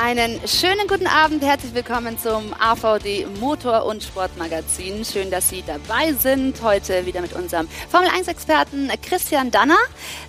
Einen schönen guten Abend, herzlich willkommen zum AVD Motor- und Sportmagazin. Schön, dass Sie dabei sind. Heute wieder mit unserem Formel-1-Experten Christian Danner.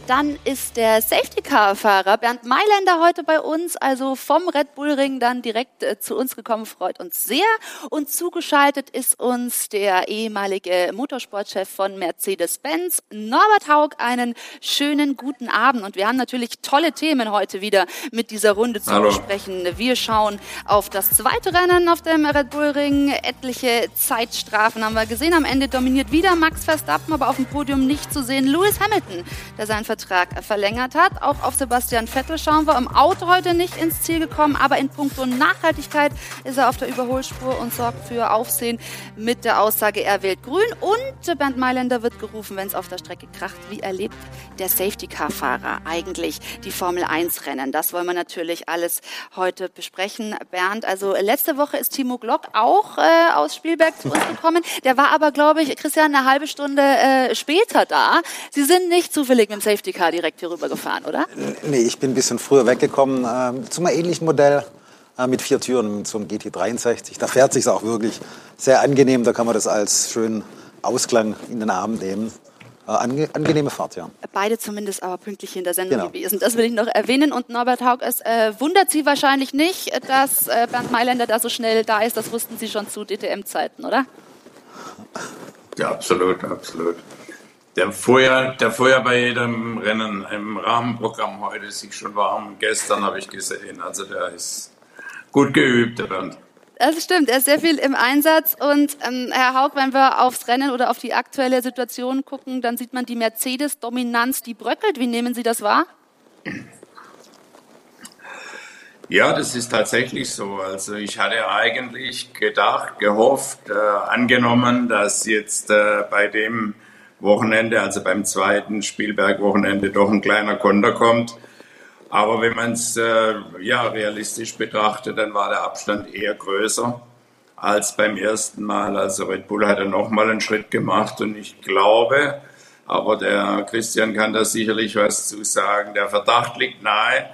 Dann ist der Safety-Car-Fahrer Bernd Mailänder heute bei uns, also vom Red Bull Ring dann direkt äh, zu uns gekommen, freut uns sehr. Und zugeschaltet ist uns der ehemalige Motorsportchef von Mercedes-Benz, Norbert Haug. Einen schönen guten Abend. Und wir haben natürlich tolle Themen heute wieder mit dieser Runde zu Hallo. besprechen. Wir schauen auf das zweite Rennen auf dem Red Bull Ring. Etliche Zeitstrafen haben wir gesehen. Am Ende dominiert wieder Max Verstappen, aber auf dem Podium nicht zu sehen Lewis Hamilton, der seinen Vertrag verlängert hat. Auch auf Sebastian Vettel schauen wir. Im Auto heute nicht ins Ziel gekommen, aber in puncto Nachhaltigkeit ist er auf der Überholspur und sorgt für Aufsehen mit der Aussage, er wählt grün. Und Bernd Mailänder wird gerufen, wenn es auf der Strecke kracht. Wie erlebt der Safety-Car-Fahrer eigentlich die Formel 1-Rennen? Das wollen wir natürlich alles heute besprechen. Bernd, also letzte Woche ist Timo Glock auch äh, aus Spielberg zu uns gekommen. Der war aber, glaube ich, Christian, eine halbe Stunde äh, später da. Sie sind nicht zufällig mit dem Safety Car direkt hier rüber gefahren, oder? Nee, ich bin ein bisschen früher weggekommen. Äh, zu ähnlichen Modell äh, mit vier Türen, einem GT63. Da fährt sich auch wirklich sehr angenehm. Da kann man das als schönen Ausklang in den Abend nehmen. Äh, ange angenehme Fahrt, ja. Beide zumindest aber pünktlich in der Sendung Genau. gewesen. Das will ich noch erwähnen. Und Norbert Haug, es äh, wundert Sie wahrscheinlich nicht, dass äh, Bernd Mailänder da so schnell da ist. Das wussten Sie schon zu DTM-Zeiten, oder? Ja, absolut, absolut. Der fuhr, ja, der fuhr ja bei jedem Rennen im Rahmenprogramm heute sich schon warm. Gestern habe ich gesehen. Also der ist gut geübt, der Bernd. Das stimmt, er ist sehr viel im Einsatz. Und ähm, Herr Haug, wenn wir aufs Rennen oder auf die aktuelle Situation gucken, dann sieht man die Mercedes-Dominanz, die bröckelt. Wie nehmen Sie das wahr? Ja, das ist tatsächlich so. Also ich hatte eigentlich gedacht, gehofft, äh, angenommen, dass jetzt äh, bei dem Wochenende, also beim zweiten Spielberg-Wochenende, doch ein kleiner Konter kommt. Aber wenn man es äh, ja, realistisch betrachtet, dann war der Abstand eher größer als beim ersten Mal. Also Red Bull hat dann nochmal einen Schritt gemacht und ich glaube, aber der Christian kann da sicherlich was zu sagen, der Verdacht liegt nahe,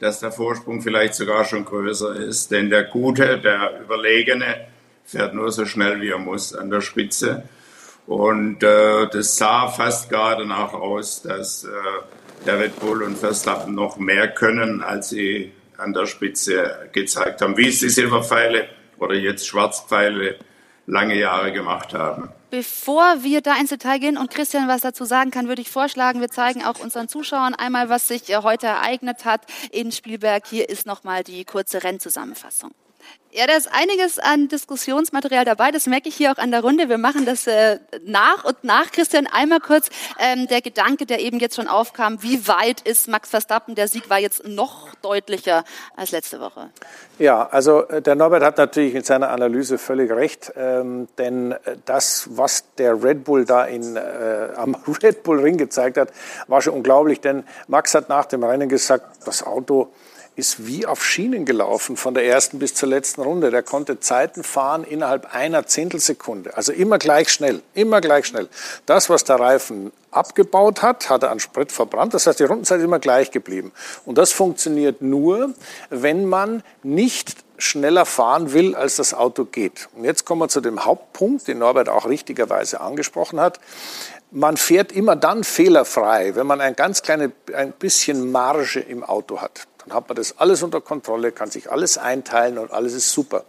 dass der Vorsprung vielleicht sogar schon größer ist. Denn der Gute, der Überlegene, fährt nur so schnell wie er muss an der Spitze. Und äh, das sah fast gerade danach aus, dass äh, der Red Bull und Verstappen noch mehr können, als sie an der Spitze gezeigt haben. Wie es die Silberpfeile oder jetzt Schwarzpfeile lange Jahre gemacht haben. Bevor wir da ins Detail gehen und Christian was dazu sagen kann, würde ich vorschlagen, wir zeigen auch unseren Zuschauern einmal, was sich äh, heute ereignet hat in Spielberg. Hier ist nochmal die kurze Rennzusammenfassung. Ja, da ist einiges an Diskussionsmaterial dabei. Das merke ich hier auch an der Runde. Wir machen das äh, nach und nach. Christian, einmal kurz ähm, der Gedanke, der eben jetzt schon aufkam. Wie weit ist Max Verstappen? Der Sieg war jetzt noch deutlicher als letzte Woche. Ja, also äh, der Norbert hat natürlich in seiner Analyse völlig recht, ähm, denn äh, das, was der Red Bull da in, äh, am Red Bull Ring gezeigt hat, war schon unglaublich, denn Max hat nach dem Rennen gesagt, das Auto ist wie auf Schienen gelaufen von der ersten bis zur letzten Runde. Der konnte Zeiten fahren innerhalb einer Zehntelsekunde. Also immer gleich schnell, immer gleich schnell. Das, was der Reifen abgebaut hat, hat er an Sprit verbrannt. Das heißt, die Rundenzeit ist immer gleich geblieben. Und das funktioniert nur, wenn man nicht schneller fahren will, als das Auto geht. Und jetzt kommen wir zu dem Hauptpunkt, den Norbert auch richtigerweise angesprochen hat. Man fährt immer dann fehlerfrei, wenn man ein ganz kleines ein bisschen Marge im Auto hat. Dann hat man das alles unter Kontrolle, kann sich alles einteilen und alles ist super.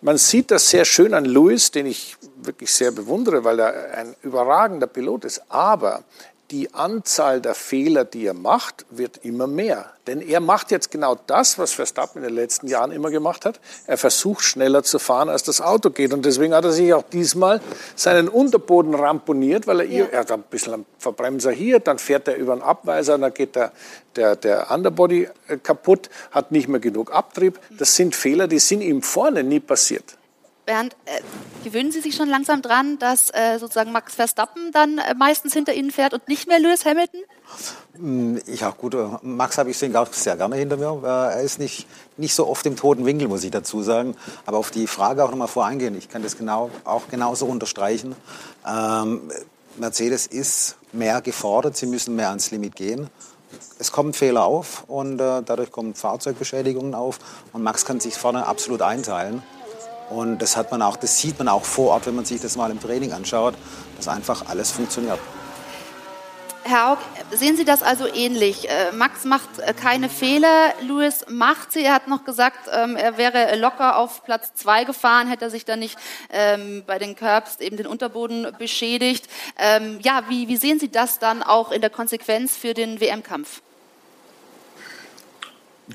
Man sieht das sehr schön an Lewis, den ich wirklich sehr bewundere, weil er ein überragender Pilot ist. Aber die Anzahl der Fehler, die er macht, wird immer mehr. Denn er macht jetzt genau das, was Verstappen in den letzten Jahren immer gemacht hat. Er versucht schneller zu fahren, als das Auto geht. Und deswegen hat er sich auch diesmal seinen Unterboden ramponiert, weil er, ja. er hat ein bisschen einen Verbremser hier, dann fährt er über einen Abweiser, dann geht der, der, der Underbody kaputt, hat nicht mehr genug Abtrieb. Das sind Fehler, die sind ihm vorne nie passiert. Bernd, äh, gewöhnen Sie sich schon langsam dran, dass äh, sozusagen Max Verstappen dann äh, meistens hinter Ihnen fährt und nicht mehr Lewis Hamilton? Mm, ja, gut, äh, Max habe ich sehr gerne hinter mir. Äh, er ist nicht, nicht so oft im toten Winkel, muss ich dazu sagen. Aber auf die Frage auch nochmal voreingehen. Ich kann das genau, auch genauso unterstreichen. Ähm, Mercedes ist mehr gefordert, sie müssen mehr ans Limit gehen. Es kommen Fehler auf und äh, dadurch kommen Fahrzeugbeschädigungen auf. Und Max kann sich vorne absolut einteilen. Und das, hat man auch, das sieht man auch vor Ort, wenn man sich das mal im Training anschaut, dass einfach alles funktioniert. Herr Haug, sehen Sie das also ähnlich? Äh, Max macht äh, keine Fehler, Lewis macht sie. Er hat noch gesagt, ähm, er wäre locker auf Platz zwei gefahren, hätte er sich dann nicht ähm, bei den Curbs eben den Unterboden beschädigt. Ähm, ja, wie, wie sehen Sie das dann auch in der Konsequenz für den WM-Kampf?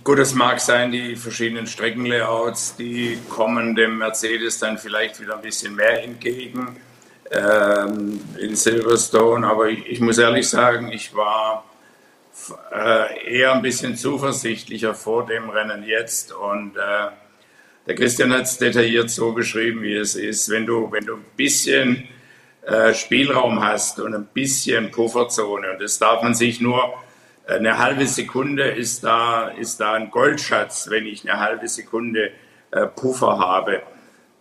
Gut, es mag sein, die verschiedenen Streckenlayouts, die kommen dem Mercedes dann vielleicht wieder ein bisschen mehr entgegen ähm, in Silverstone. Aber ich, ich, muss ehrlich sagen, ich war äh, eher ein bisschen zuversichtlicher vor dem Rennen jetzt. Und äh, der Christian hat es detailliert so beschrieben, wie es ist. Wenn du, wenn du ein bisschen äh, Spielraum hast und ein bisschen Pufferzone, und das darf man sich nur, eine halbe Sekunde ist da, ist da ein Goldschatz, wenn ich eine halbe Sekunde äh, Puffer habe.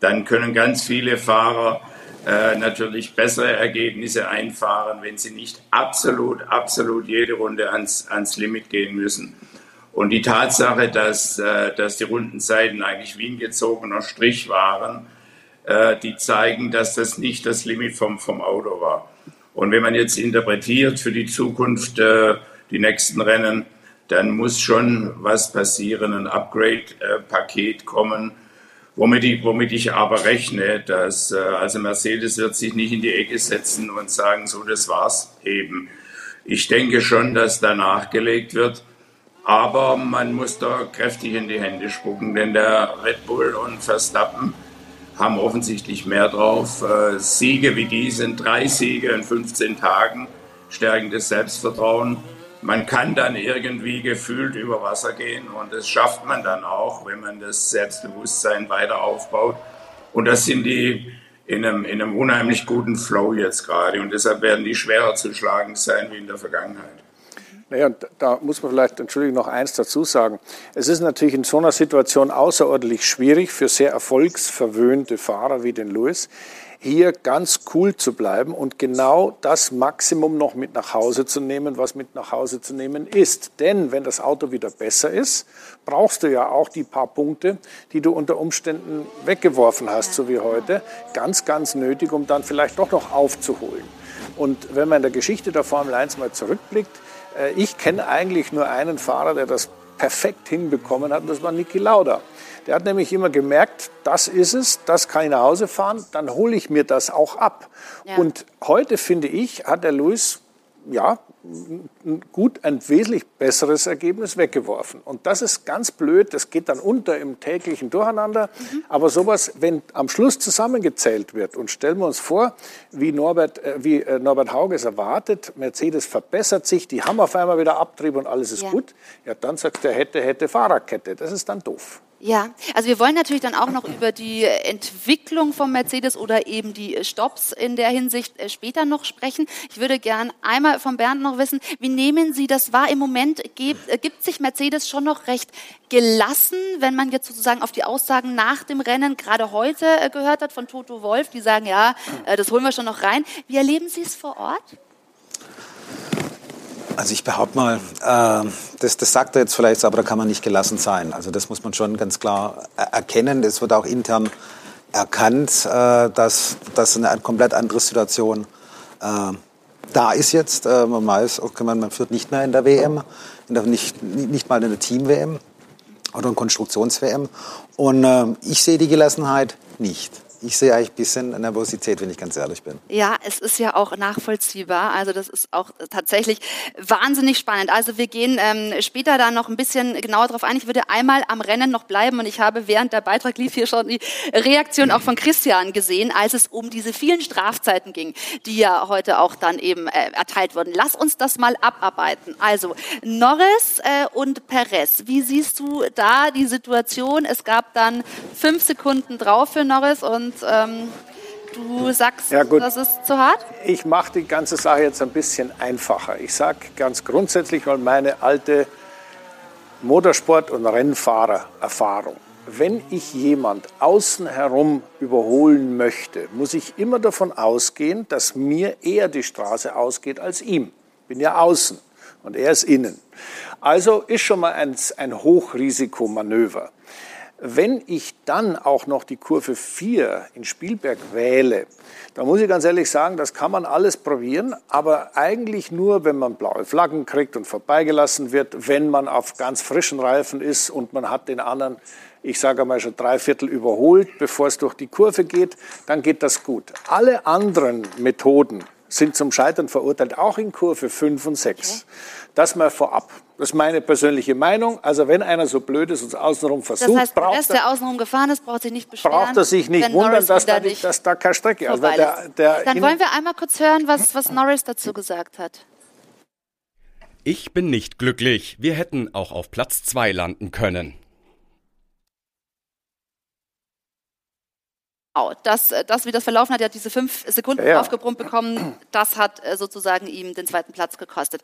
Dann können ganz viele Fahrer äh, natürlich bessere Ergebnisse einfahren, wenn sie nicht absolut, absolut jede Runde ans, ans Limit gehen müssen. Und die Tatsache, dass, äh, dass die Rundenzeiten eigentlich wie ein gezogener Strich waren, äh, die zeigen, dass das nicht das Limit vom, vom Auto war. Und wenn man jetzt interpretiert für die Zukunft äh, die nächsten Rennen, dann muss schon was passieren, ein Upgrade-Paket kommen, Womit ich, womit ich aber rechne, dass äh, also Mercedes wird sich nicht in die Ecke setzen und sagen, so das war's eben. Ich denke schon, dass da nachgelegt wird, aber man muss da kräftig in die Hände spucken, denn der Red Bull und Verstappen haben offensichtlich mehr drauf. Äh, Siege wie die sind drei Siege in 15 Tagen, stärken das Selbstvertrauen man kann dann irgendwie gefühlt über Wasser gehen und das schafft man dann auch, wenn man das Selbstbewusstsein weiter aufbaut. Und das sind die in einem, in einem unheimlich guten Flow jetzt gerade und deshalb werden die schwerer zu schlagen sein wie in der Vergangenheit. Naja, da muss man vielleicht, Entschuldigung, noch eins dazu sagen. Es ist natürlich in so einer Situation außerordentlich schwierig für sehr erfolgsverwöhnte Fahrer wie den Lewis, hier ganz cool zu bleiben und genau das Maximum noch mit nach Hause zu nehmen, was mit nach Hause zu nehmen ist. Denn wenn das Auto wieder besser ist, brauchst du ja auch die paar Punkte, die du unter Umständen weggeworfen hast, so wie heute, ganz, ganz nötig, um dann vielleicht doch noch aufzuholen. Und wenn man in der Geschichte der Formel 1 mal zurückblickt, äh, ich kenne eigentlich nur einen Fahrer, der das perfekt hinbekommen hat, und das war Niki Lauda. Der hat nämlich immer gemerkt, das ist es, das kann ich nach Hause fahren, dann hole ich mir das auch ab. Ja. Und heute, finde ich, hat der Luis ja, gut ein wesentlich besseres Ergebnis weggeworfen. Und das ist ganz blöd, das geht dann unter im täglichen Durcheinander. Mhm. Aber sowas, wenn am Schluss zusammengezählt wird und stellen wir uns vor, wie Norbert, äh, wie äh, Norbert Hauges erwartet, Mercedes verbessert sich, die haben auf einmal wieder Abtrieb und alles ist ja. gut, ja, dann sagt der hätte, hätte Fahrerkette. Das ist dann doof. Ja, also wir wollen natürlich dann auch noch über die Entwicklung von Mercedes oder eben die Stops in der Hinsicht äh, später noch sprechen. Ich würde gern einmal von Bernd noch wissen, wie nehmen Sie das wahr? Im Moment gibt, äh, gibt sich Mercedes schon noch recht gelassen, wenn man jetzt sozusagen auf die Aussagen nach dem Rennen gerade heute äh, gehört hat von Toto Wolf, die sagen, ja, das holen wir schon noch rein. Wie erleben Sie es vor Ort? Also ich behaupte mal, äh, das, das sagt er jetzt vielleicht, aber da kann man nicht gelassen sein. Also das muss man schon ganz klar erkennen. Es wird auch intern erkannt, äh, dass, dass eine komplett andere Situation äh, da ist jetzt. Äh, man weiß, okay, man, man führt nicht mehr in der WM, in der, nicht, nicht mal in der Team-WM oder in Konstruktions-WM. Und äh, ich sehe die Gelassenheit nicht. Ich sehe eigentlich ein bisschen Nervosität, wenn ich ganz ehrlich bin. Ja, es ist ja auch nachvollziehbar. Also das ist auch tatsächlich wahnsinnig spannend. Also wir gehen ähm, später da noch ein bisschen genauer drauf ein. Ich würde einmal am Rennen noch bleiben und ich habe während der Beitrag lief hier schon die Reaktion auch von Christian gesehen, als es um diese vielen Strafzeiten ging, die ja heute auch dann eben äh, erteilt wurden. Lass uns das mal abarbeiten. Also Norris äh, und Perez, wie siehst du da die Situation? Es gab dann fünf Sekunden drauf für Norris und ähm, du sagst, ja, das ist zu hart? Ich mache die ganze Sache jetzt ein bisschen einfacher. Ich sage ganz grundsätzlich mal meine alte Motorsport- und Rennfahrererfahrung. Wenn ich jemand außen herum überholen möchte, muss ich immer davon ausgehen, dass mir eher die Straße ausgeht als ihm. Ich bin ja außen und er ist innen. Also ist schon mal ein, ein Hochrisikomanöver. Wenn ich dann auch noch die Kurve 4 in Spielberg wähle, da muss ich ganz ehrlich sagen, das kann man alles probieren, aber eigentlich nur, wenn man blaue Flaggen kriegt und vorbeigelassen wird, wenn man auf ganz frischen Reifen ist und man hat den anderen, ich sage einmal schon drei Viertel überholt, bevor es durch die Kurve geht, dann geht das gut. Alle anderen Methoden sind zum Scheitern verurteilt, auch in Kurve 5 und 6. Okay. Das mal vorab. Das ist meine persönliche Meinung. Also wenn einer so blöd ist und außenrum versucht, das heißt, braucht der, der außenrum gefahren ist, braucht sich nicht beschweren. Braucht er sich nicht wundern, dass da, nicht, dass da keine Strecke also der, der Dann wollen wir einmal kurz hören, was, was Norris dazu gesagt hat. Ich bin nicht glücklich. Wir hätten auch auf Platz 2 landen können. Das, das, wie das verlaufen hat, er hat diese fünf Sekunden ja. aufgebrummt bekommen, das hat äh, sozusagen ihm den zweiten Platz gekostet.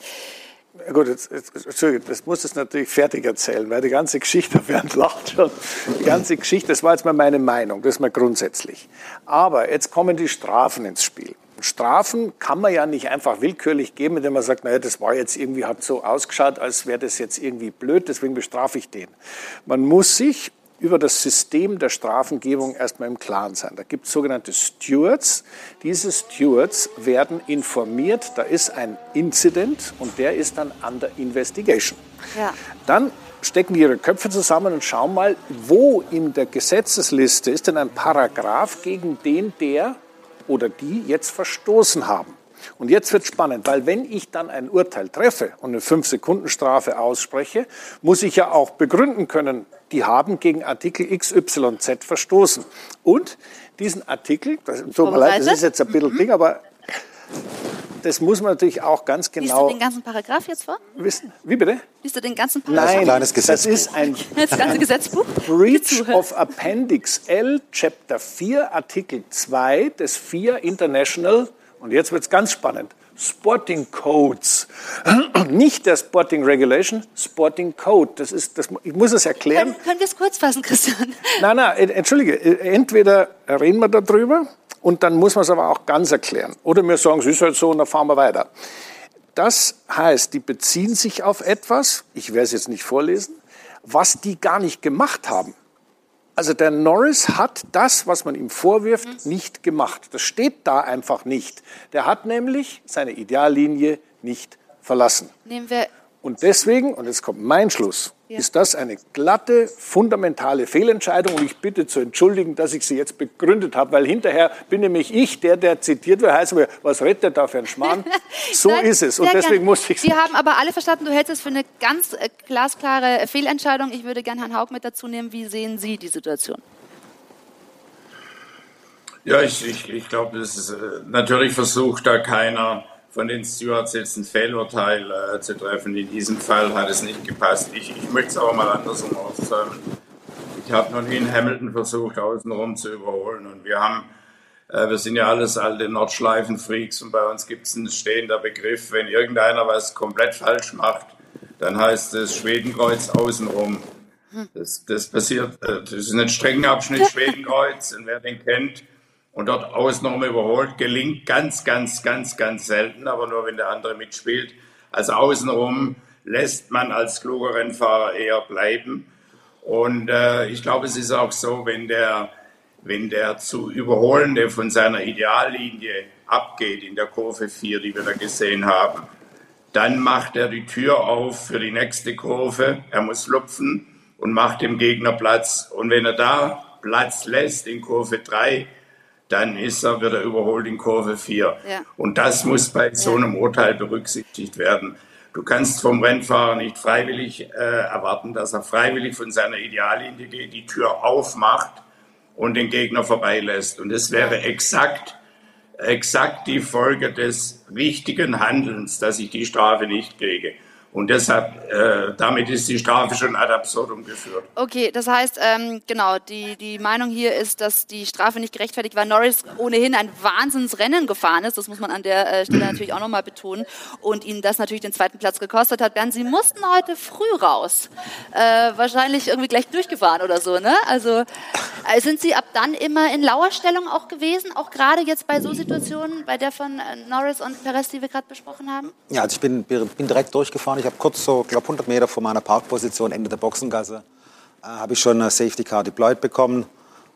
Gut, jetzt, jetzt, Entschuldigung, das muss es natürlich fertig erzählen, weil die ganze Geschichte, während lacht schon, die ganze Geschichte, das war jetzt mal meine Meinung, das ist mal grundsätzlich. Aber jetzt kommen die Strafen ins Spiel. Strafen kann man ja nicht einfach willkürlich geben, indem man sagt, naja, das war jetzt irgendwie, hat so ausgeschaut, als wäre das jetzt irgendwie blöd, deswegen bestrafe ich den. Man muss sich über das System der Strafengebung erstmal im Klaren sein. Da gibt es sogenannte Stewards. Diese Stewards werden informiert, da ist ein Incident und der ist dann under investigation. Ja. Dann stecken die ihre Köpfe zusammen und schauen mal, wo in der Gesetzesliste ist denn ein Paragraph, gegen den der oder die jetzt verstoßen haben. Und jetzt wird spannend, weil wenn ich dann ein Urteil treffe und eine 5-Sekunden-Strafe ausspreche, muss ich ja auch begründen können, die haben gegen Artikel XYZ verstoßen. Und diesen Artikel, das, tut mir leid, das ist jetzt ein bisschen mhm. Ding, aber das muss man natürlich auch ganz genau. Liest du den ganzen Paragraph jetzt vor? Wissen? Wie bitte? Liest du den ganzen Paragraph? Nein, das, das ist ein das ganze Gesetzbuch. Breach of Appendix L, Chapter 4, Artikel 2 des 4 International und jetzt wird es ganz spannend. Sporting Codes. Nicht der Sporting Regulation, Sporting Code. Das ist, das, ich muss es erklären. Können, können wir es kurz fassen, Christian? Nein, nein, entschuldige. Entweder reden wir darüber und dann muss man es aber auch ganz erklären. Oder wir sagen, es ist halt so und dann fahren wir weiter. Das heißt, die beziehen sich auf etwas, ich werde es jetzt nicht vorlesen, was die gar nicht gemacht haben. Also der Norris hat das, was man ihm vorwirft, nicht gemacht. Das steht da einfach nicht. Der hat nämlich seine Ideallinie nicht verlassen. Nehmen wir und deswegen, und jetzt kommt mein Schluss, ja. ist das eine glatte, fundamentale Fehlentscheidung. Und ich bitte zu entschuldigen, dass ich sie jetzt begründet habe, weil hinterher bin nämlich ich, der, der zitiert wird, heißt mir, was redet der da für ein Schmarrn? So Nein, ist es. Und deswegen muss ich Wir haben aber alle verstanden, du hältst es für eine ganz äh, glasklare Fehlentscheidung. Ich würde gerne Herrn Haug mit dazu nehmen. Wie sehen Sie die Situation? Ja, ich, ich, ich glaube, das ist, äh, natürlich versucht da keiner von den Stewards jetzt ein Fehlurteil äh, zu treffen. In diesem Fall hat es nicht gepasst. Ich, ich möchte es aber mal andersrum aussagen. Ich habe noch nie in Hamilton versucht, außenrum zu überholen. Und wir haben, äh, wir sind ja alles alte Nordschleifen-Freaks und bei uns gibt es einen stehender Begriff, wenn irgendeiner was komplett falsch macht, dann heißt es Schwedenkreuz außenrum. Das, das passiert, äh, das ist ein Streckenabschnitt Schwedenkreuz und wer den kennt, und dort außenrum überholt. Gelingt ganz, ganz, ganz, ganz selten, aber nur wenn der andere mitspielt. Also außenrum lässt man als kluger Rennfahrer eher bleiben. Und äh, ich glaube, es ist auch so, wenn der, wenn der zu Überholende von seiner Ideallinie abgeht in der Kurve 4, die wir da gesehen haben, dann macht er die Tür auf für die nächste Kurve. Er muss lupfen und macht dem Gegner Platz. Und wenn er da Platz lässt in Kurve 3, dann ist er, wird er überholt in Kurve 4. Ja. Und das muss bei so einem Urteil berücksichtigt werden. Du kannst vom Rennfahrer nicht freiwillig äh, erwarten, dass er freiwillig von seiner Ideallinie die Tür aufmacht und den Gegner vorbeilässt. Und das wäre exakt, exakt die Folge des richtigen Handelns, dass ich die Strafe nicht kriege. Und deshalb, äh, damit ist die Strafe schon ad absurdum geführt. Okay, das heißt, ähm, genau, die, die Meinung hier ist, dass die Strafe nicht gerechtfertigt war. Norris ohnehin ein Wahnsinnsrennen gefahren ist, das muss man an der äh, Stelle natürlich auch nochmal betonen, und ihnen das natürlich den zweiten Platz gekostet hat. Bernd, Sie mussten heute früh raus. Äh, wahrscheinlich irgendwie gleich durchgefahren oder so, ne? Also äh, sind Sie ab dann immer in Lauerstellung auch gewesen, auch gerade jetzt bei so Situationen, bei der von äh, Norris und Perez, die wir gerade besprochen haben? Ja, also ich bin, bin direkt durchgefahren ich habe kurz so, glaube 100 Meter vor meiner Parkposition, Ende der Boxengasse, äh, habe ich schon eine Safety Car deployed bekommen.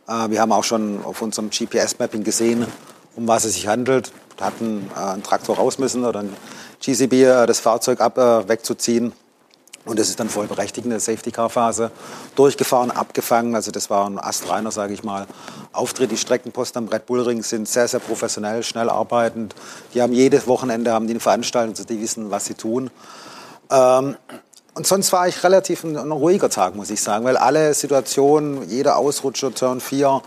Äh, wir haben auch schon auf unserem GPS-Mapping gesehen, um was es sich handelt. Da hatten äh, einen Traktor raus müssen oder ein GCB äh, das Fahrzeug ab, äh, wegzuziehen. Und das ist dann voll berechtigende Safety-Car-Phase. Durchgefahren, abgefangen, also das war ein astreiner, sage ich mal, Auftritt. Die Streckenposten am Red Bull Ring sind sehr, sehr professionell, schnell arbeitend. Die haben jedes Wochenende haben die eine Veranstaltung, also die wissen, was sie tun. Ähm, und sonst war ich relativ ein, ein, ruhiger Tag, muss ich sagen, weil alle Situationen, jeder Ausrutscher, Turn 4,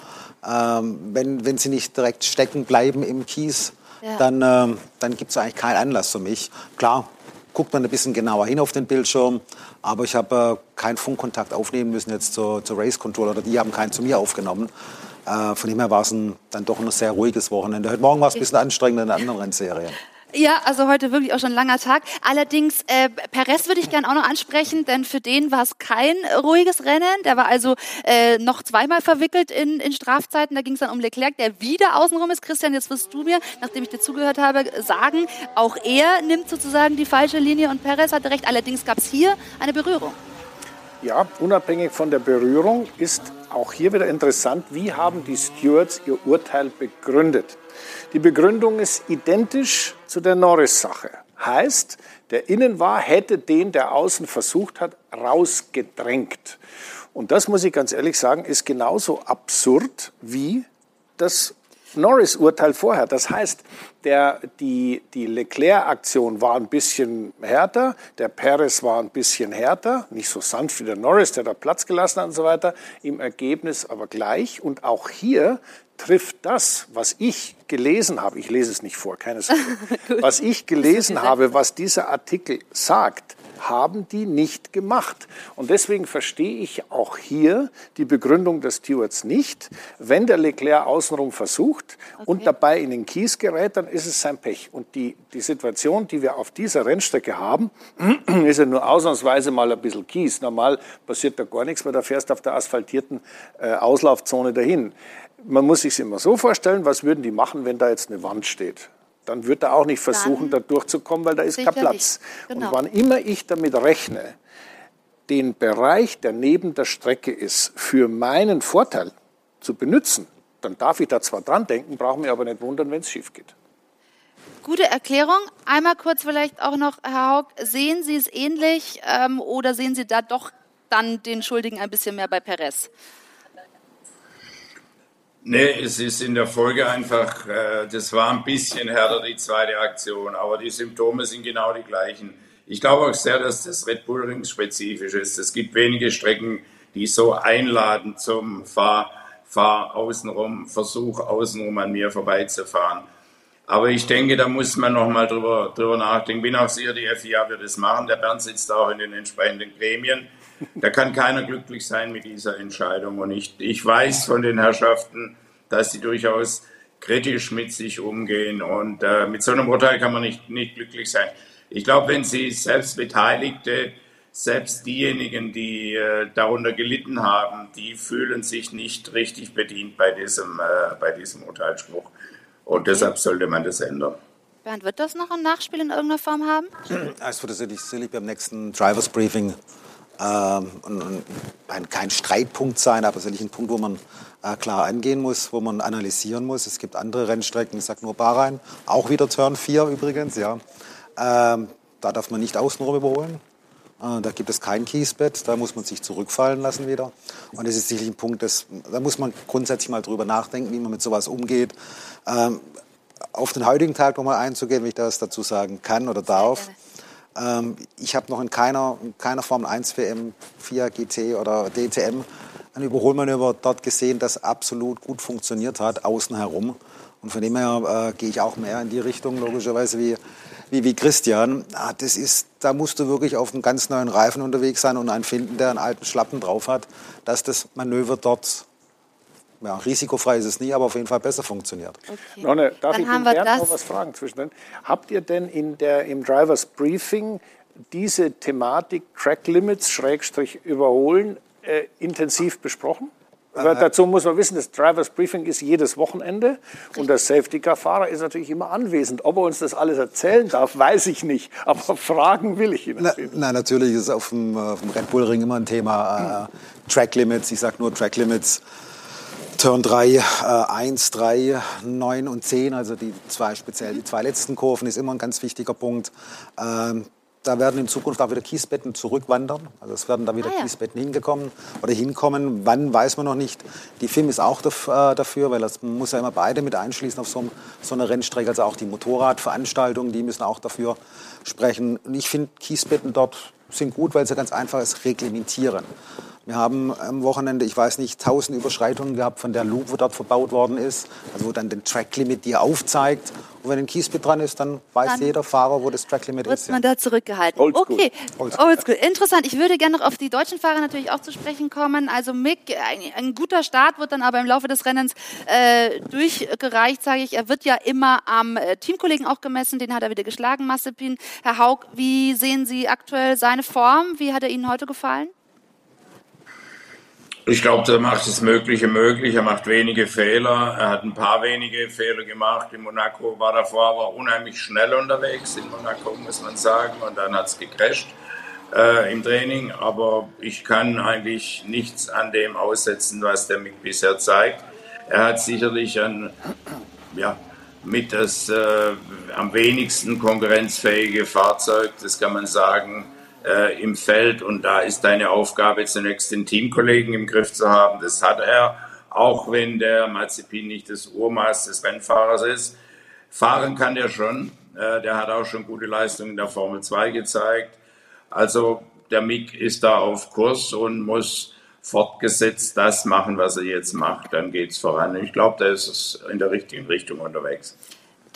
ähm, wenn, wenn sie nicht direkt stecken bleiben im Kies, ja. dann, ähm, dann gibt es eigentlich keinen Anlass für mich. Klar, guckt man ein bisschen genauer hin auf den Bildschirm, aber ich habe äh, keinen Funkkontakt aufnehmen müssen jetzt zur, zur Race Control oder die haben keinen zu mir aufgenommen. Äh, von dem her war es dann doch ein sehr ruhiges Wochenende. Heute Morgen war es ein bisschen anstrengender in anderen Rennserien. Ja, also heute wirklich auch schon ein langer Tag. Allerdings, äh, Perez würde ich gerne auch noch ansprechen, denn für den war es kein ruhiges Rennen. Der war also äh, noch zweimal verwickelt in, in Strafzeiten. Da ging es dann um Leclerc, der wieder außenrum ist. Christian, jetzt wirst du mir, nachdem ich dir zugehört habe, sagen, auch er nimmt sozusagen die falsche Linie und Perez hatte recht. Allerdings gab es hier eine Berührung. Ja, unabhängig von der Berührung ist auch hier wieder interessant, wie haben die Stewards ihr Urteil begründet. Die Begründung ist identisch zu der Norris-Sache. Heißt, der innen war, hätte den, der außen versucht hat, rausgedrängt. Und das muss ich ganz ehrlich sagen, ist genauso absurd wie das Norris-Urteil vorher. Das heißt, der, die, die Leclerc-Aktion war ein bisschen härter, der Perez war ein bisschen härter, nicht so sanft wie der Norris, der da Platz gelassen hat und so weiter, im Ergebnis aber gleich. Und auch hier trifft das, was ich gelesen habe, ich lese es nicht vor, keine Sorge, was ich gelesen habe, was dieser Artikel sagt, haben die nicht gemacht. Und deswegen verstehe ich auch hier die Begründung des Stewards nicht. Wenn der Leclerc außenrum versucht okay. und dabei in den Kies gerät, dann ist es sein Pech. Und die, die Situation, die wir auf dieser Rennstrecke haben, ist ja nur ausnahmsweise mal ein bisschen Kies. Normal passiert da gar nichts, weil da fährst auf der asphaltierten äh, Auslaufzone dahin man muss sich immer so vorstellen, was würden die machen, wenn da jetzt eine Wand steht? Dann wird er auch nicht versuchen, Dann da durchzukommen, weil da ist kein Platz. Genau. Und wann immer ich damit rechne, den Bereich, der neben der Strecke ist, für meinen Vorteil zu benutzen, dann darf ich da zwar dran denken, brauche mich aber nicht wundern, wenn es schief geht. Gute Erklärung. Einmal kurz vielleicht auch noch, Herr Haug, sehen Sie es ähnlich ähm, oder sehen Sie da doch dann den Schuldigen ein bisschen mehr bei Perez? Nee, es ist in der Folge einfach, äh, das war ein bisschen härter, die zweite Aktion, aber die Symptome sind genau die gleichen. Ich glaube auch sehr, dass das Red Bull Ring spezifisch ist. Es gibt wenige Strecken, die so einladen zum Fahr, Fahr außenrum, Versuch außenrum an mir vorbeizufahren. Aber ich denke, da muss man noch mal drüber, drüber nachdenken. Bin auch sicher, die FIA wird es machen. Der Bernd sitzt auch in den entsprechenden Gremien da kann keiner glücklich sein mit dieser Entscheidung. Und ich, ich weiß von den Herrschaften, dass sie durchaus kritisch mit sich umgehen. Und äh, mit so einem Urteil kann man nicht, nicht glücklich sein. Ich glaube, wenn Sie selbst Beteiligte, selbst diejenigen, die äh, darunter gelitten haben, die fühlen sich nicht richtig bedient bei diesem, äh, bei diesem Urteilsspruch. Und deshalb sollte man das ändern. Bernd, wird das noch ein Nachspiel in irgendeiner Form haben? Es wird sicherlich beim nächsten Drivers Briefing ähm, ein, kein Streitpunkt sein, aber sicherlich ein Punkt, wo man äh, klar angehen muss, wo man analysieren muss. Es gibt andere Rennstrecken, ich sage nur Bahrain, auch wieder Turn 4 übrigens, ja. Ähm, da darf man nicht außenrum überholen. Äh, da gibt es kein Kiesbett, da muss man sich zurückfallen lassen wieder. Und das ist sicherlich ein Punkt, das, da muss man grundsätzlich mal drüber nachdenken, wie man mit sowas umgeht. Ähm, auf den heutigen Tag nochmal einzugehen, wenn ich das dazu sagen kann oder darf. Ähm, ich habe noch in keiner, in keiner Formel 1 WM, FIA GT oder DTM ein Überholmanöver dort gesehen, das absolut gut funktioniert hat, außen herum. Und von dem her äh, gehe ich auch mehr in die Richtung, logischerweise, wie, wie, wie Christian. Ah, das ist, da musst du wirklich auf einem ganz neuen Reifen unterwegs sein und einen finden, der einen alten Schlappen drauf hat, dass das Manöver dort ja, risikofrei ist es nie, aber auf jeden Fall besser funktioniert. Okay. Nonne, darf Dann ich haben Bernd noch was fragen zwischendrin? Habt ihr denn in der, im Drivers Briefing diese Thematik Track Limits Schrägstrich überholen äh, intensiv besprochen? Aber dazu muss man wissen, das Drivers Briefing ist jedes Wochenende und der Safety Car Fahrer ist natürlich immer anwesend. Ob er uns das alles erzählen darf, weiß ich nicht. Aber fragen will ich ihn. Na, na, natürlich ist auf dem, auf dem Red Bull Ring immer ein Thema äh, Track Limits. Ich sage nur Track Limits. Turn 3, äh, 1, 3, 9 und 10, also die zwei speziell die zwei letzten Kurven, ist immer ein ganz wichtiger Punkt. Ähm, da werden in Zukunft auch wieder Kiesbetten zurückwandern. Also es werden da wieder ah, ja. Kiesbetten hingekommen oder hinkommen. Wann weiß man noch nicht. Die FIM ist auch äh, dafür, weil das muss ja immer beide mit einschließen auf so, so einer Rennstrecke. Also auch die Motorradveranstaltungen, die müssen auch dafür sprechen. Und ich finde Kiesbetten dort sind gut, weil sie ganz einfach es reglementieren. Wir haben am Wochenende, ich weiß nicht, tausend Überschreitungen gehabt von der Loop, wo dort verbaut worden ist. Also wo dann den Tracklimit dir aufzeigt. Und wenn ein Kiesbett dran ist, dann weiß dann jeder Fahrer, wo das Tracklimit ist. Wird man da zurückgehalten. Oldschool. Okay, Oldschool. Oldschool. Interessant. Ich würde gerne noch auf die deutschen Fahrer natürlich auch zu sprechen kommen. Also Mick, ein, ein guter Start wird dann aber im Laufe des Rennens äh, durchgereicht, sage ich. Er wird ja immer am äh, Teamkollegen auch gemessen. Den hat er wieder geschlagen, Massepin. Herr Haug, wie sehen Sie aktuell seine Form? Wie hat er Ihnen heute gefallen? Ich glaube, er macht das Mögliche möglich. Er macht wenige Fehler. Er hat ein paar wenige Fehler gemacht. In Monaco war davor aber unheimlich schnell unterwegs. In Monaco muss man sagen. Und dann hat es gecrasht äh, im Training. Aber ich kann eigentlich nichts an dem aussetzen, was der Mick bisher zeigt. Er hat sicherlich ein, ja, mit das äh, am wenigsten konkurrenzfähige Fahrzeug. Das kann man sagen äh, im Feld und da ist deine Aufgabe zunächst den Teamkollegen im Griff zu haben. Das hat er, auch wenn der Mazepin nicht das Urmaß des Rennfahrers ist. Fahren kann der schon. Äh, der hat auch schon gute Leistungen in der Formel 2 gezeigt. Also der Mick ist da auf Kurs und muss fortgesetzt das machen, was er jetzt macht. Dann geht es voran. Ich glaube, da ist es in der richtigen Richtung unterwegs.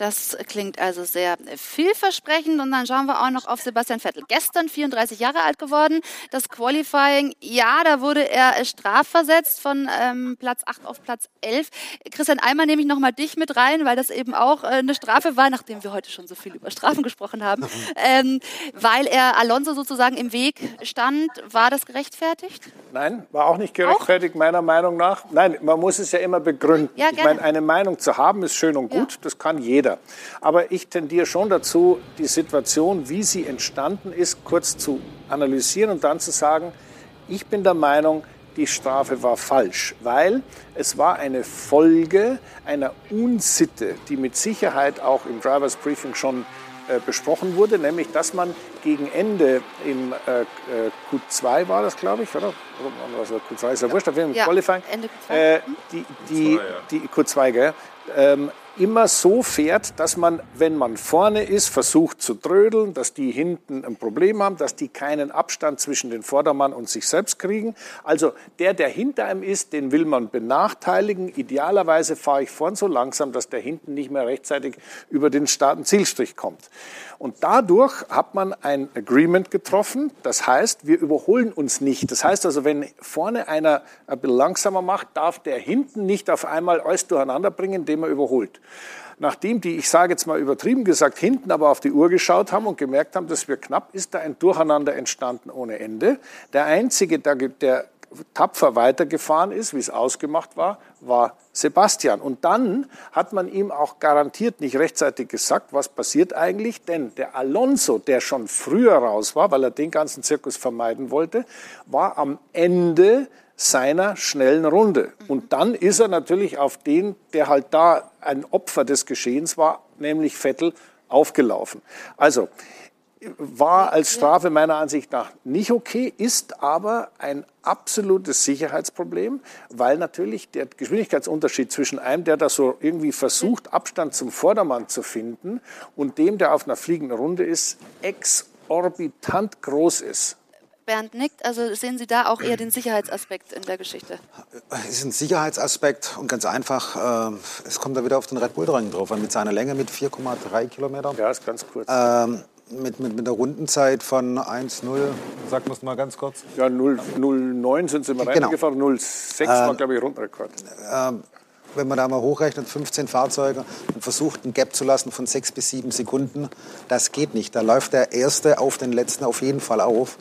Das klingt also sehr vielversprechend. Und dann schauen wir auch noch auf Sebastian Vettel. Gestern 34 Jahre alt geworden. Das Qualifying, ja, da wurde er strafversetzt von ähm, Platz 8 auf Platz 11. Christian, einmal nehme ich nochmal dich mit rein, weil das eben auch äh, eine Strafe war, nachdem wir heute schon so viel über Strafen gesprochen haben. Ähm, weil er Alonso sozusagen im Weg stand. War das gerechtfertigt? Nein, war auch nicht gerechtfertigt, auch? meiner Meinung nach. Nein, man muss es ja immer begründen. Ja, ich meine, eine Meinung zu haben ist schön und gut. Ja. Das kann jeder jeder. Aber ich tendiere schon dazu, die Situation, wie sie entstanden ist, kurz zu analysieren und dann zu sagen, ich bin der Meinung, die Strafe war falsch, weil es war eine Folge einer Unsitte, die mit Sicherheit auch im Drivers Briefing schon äh, besprochen wurde, nämlich dass man gegen Ende im äh, äh Q2 war das, glaube ich, oder? Also Q2 ist ja, ja. wurscht, auf jeden Fall ja, Qualifying. Ende Q2. Äh, die, die, Q2, ja. die Q2, gell? Ähm, immer so fährt, dass man, wenn man vorne ist, versucht zu trödeln, dass die hinten ein Problem haben, dass die keinen Abstand zwischen den Vordermann und sich selbst kriegen. Also der, der hinter einem ist, den will man benachteiligen. Idealerweise fahre ich vorn so langsam, dass der hinten nicht mehr rechtzeitig über den und Zielstrich kommt. Und dadurch hat man ein Agreement getroffen. Das heißt, wir überholen uns nicht. Das heißt also, wenn vorne einer ein bisschen langsamer macht, darf der hinten nicht auf einmal alles durcheinander bringen, indem er überholt. Nachdem die, ich sage jetzt mal übertrieben gesagt, hinten aber auf die Uhr geschaut haben und gemerkt haben, dass wir knapp, ist da ein Durcheinander entstanden ohne Ende. Der Einzige, der, der tapfer weitergefahren ist, wie es ausgemacht war, war Sebastian. Und dann hat man ihm auch garantiert nicht rechtzeitig gesagt, was passiert eigentlich, denn der Alonso, der schon früher raus war, weil er den ganzen Zirkus vermeiden wollte, war am Ende seiner schnellen Runde. Und dann ist er natürlich auf den, der halt da ein Opfer des Geschehens war, nämlich Vettel, aufgelaufen. Also, war als Strafe meiner Ansicht nach nicht okay, ist aber ein absolutes Sicherheitsproblem, weil natürlich der Geschwindigkeitsunterschied zwischen einem, der da so irgendwie versucht, Abstand zum Vordermann zu finden, und dem, der auf einer fliegenden Runde ist, exorbitant groß ist. Bernd nickt, also sehen Sie da auch eher den Sicherheitsaspekt in der Geschichte? Es ist ein Sicherheitsaspekt und ganz einfach, äh, es kommt da wieder auf den Red Bull Ring drauf, weil mit seiner Länge mit 4,3 Kilometern. Ja, ist ganz kurz. Ähm, mit, mit, mit einer Rundenzeit von 1,0, sag wir es mal ganz kurz. Ja, 0,09 sind sie immer Genau. reingefahren, 0,6 war, glaube ich, Rundenrekord. Ähm, wenn man da mal hochrechnet, 15 Fahrzeuge und versucht, ein Gap zu lassen von 6 bis 7 Sekunden, das geht nicht. Da läuft der Erste auf den Letzten auf jeden Fall auf.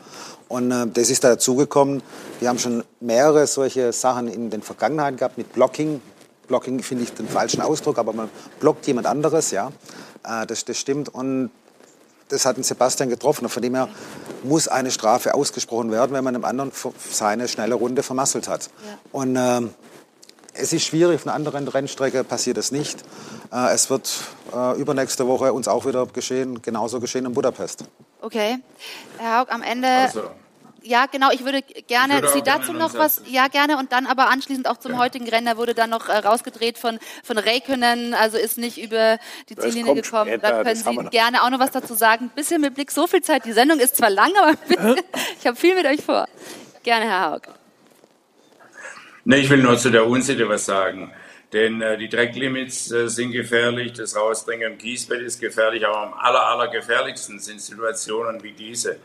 Und äh, das ist dazugekommen. Wir haben schon mehrere solche Sachen in den Vergangenheiten gehabt mit Blocking. Blocking finde ich den falschen Ausdruck, aber man blockt jemand anderes, ja. Äh, das, das stimmt. Und das hat den Sebastian getroffen. Und von dem her muss eine Strafe ausgesprochen werden, wenn man einem anderen seine schnelle Runde vermasselt hat. Ja. Und ähm, es ist schwierig, auf einer anderen Rennstrecke passiert es nicht. Äh, es wird äh, übernächste Woche uns auch wieder geschehen, genauso geschehen in Budapest. Okay. Herr Haug, am Ende. Also, Ja, genau. Ich würde gerne Ich würde Sie dazu noch was. Ja, gerne. Und dann aber anschließend auch zum heutigen Rennen. Da wurde dann noch äh, rausgedreht von, von Räikkönen, also ist nicht über die Das Ziellinie gekommen. später, da können Sie gerne auch noch was dazu sagen. Ein bisschen mit Blick, so viel Zeit. Die Sendung ist zwar lang, aber bitte, ich habe viel mit euch vor. Gerne, Herr Haug. Ne, ich will nur zu der Unsitte was sagen. Denn äh, die Drecklimits äh, sind gefährlich, das Rausdringen im Kiesbett ist gefährlich, aber am aller, aller gefährlichsten sind Situationen wie diese.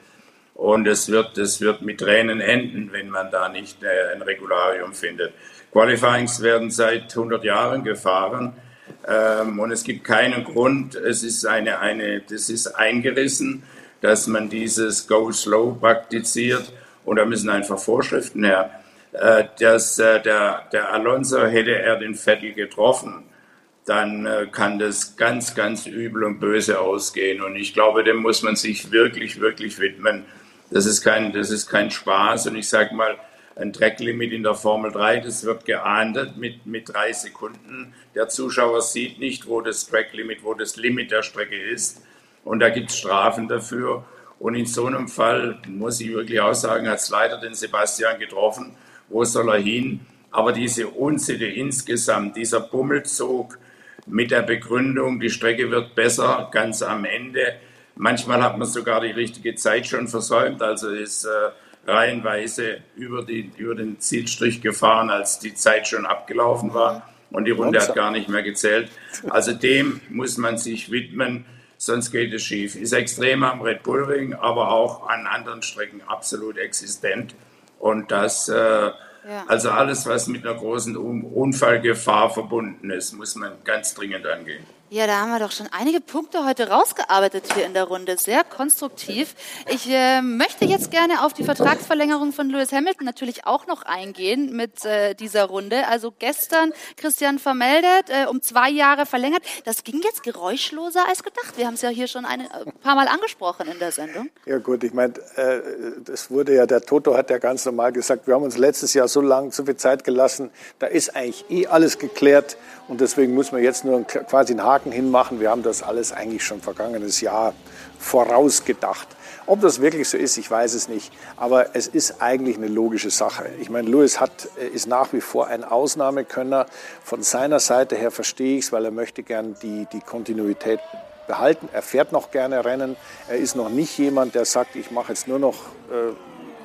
Und es wird, es wird mit Tränen enden, wenn man da nicht äh, ein Regularium findet. Qualifyings werden seit 100 Jahren gefahren ähm, und es gibt keinen Grund, es ist eine, eine, das ist eingerissen, dass man dieses Go Slow praktiziert und da müssen einfach Vorschriften her. Äh, dass äh, der, der Alonso hätte er den Vettel getroffen, dann kann das ganz, ganz übel und böse ausgehen. Und ich glaube, dem muss man sich wirklich, wirklich widmen. Das ist kein, das ist kein Spaß. Und ich sage mal, ein Tracklimit in der Formel 3, das wird geahndet mit, mit drei Sekunden. Der Zuschauer sieht nicht, wo das Tracklimit, wo das Limit der Strecke ist. Und da gibt es Strafen dafür. Und in so einem Fall, muss ich wirklich auch sagen, hat es leider den Sebastian getroffen. Wo soll er hin? Aber diese Unsitte insgesamt, dieser Bummelzug mit der Begründung, die Strecke wird besser ganz am Ende. Manchmal hat man sogar die richtige Zeit schon versäumt, also ist äh, reihenweise über, die, über den Zielstrich gefahren, als die Zeit schon abgelaufen war und die Runde hat gar nicht mehr gezählt. Also dem muss man sich widmen, sonst geht es schief. Ist extrem am Red Bull Ring, aber auch an anderen Strecken absolut existent. Und das, äh, also alles, was mit einer großen Un Unfallgefahr verbunden ist, muss man ganz dringend angehen. Ja, da haben wir doch schon einige Punkte heute rausgearbeitet hier in der Runde. Sehr konstruktiv. Ich äh, möchte jetzt gerne auf die Vertragsverlängerung von Lewis Hamilton natürlich auch noch eingehen mit äh, dieser Runde. Also gestern Christian vermeldet, äh, um zwei Jahre verlängert. Das ging jetzt geräuschloser als gedacht. Wir haben es ja hier schon ein äh, paar Mal angesprochen in der Sendung. Ja gut, ich meine, äh, das wurde ja, der Toto hat ja ganz normal gesagt, wir haben uns letztes Jahr so lange, so viel Zeit gelassen, da ist eigentlich eh alles geklärt und deswegen muss man jetzt nur quasi einen Haken hinmachen. Wir haben das alles eigentlich schon vergangenes Jahr vorausgedacht. Ob das wirklich so ist, ich weiß es nicht. Aber es ist eigentlich eine logische Sache. Ich meine, Lewis hat, ist nach wie vor ein Ausnahmekönner. Von seiner Seite her verstehe ich es, weil er möchte gern die, die Kontinuität behalten. Er fährt noch gerne Rennen. Er ist noch nicht jemand, der sagt, ich mache jetzt nur noch äh,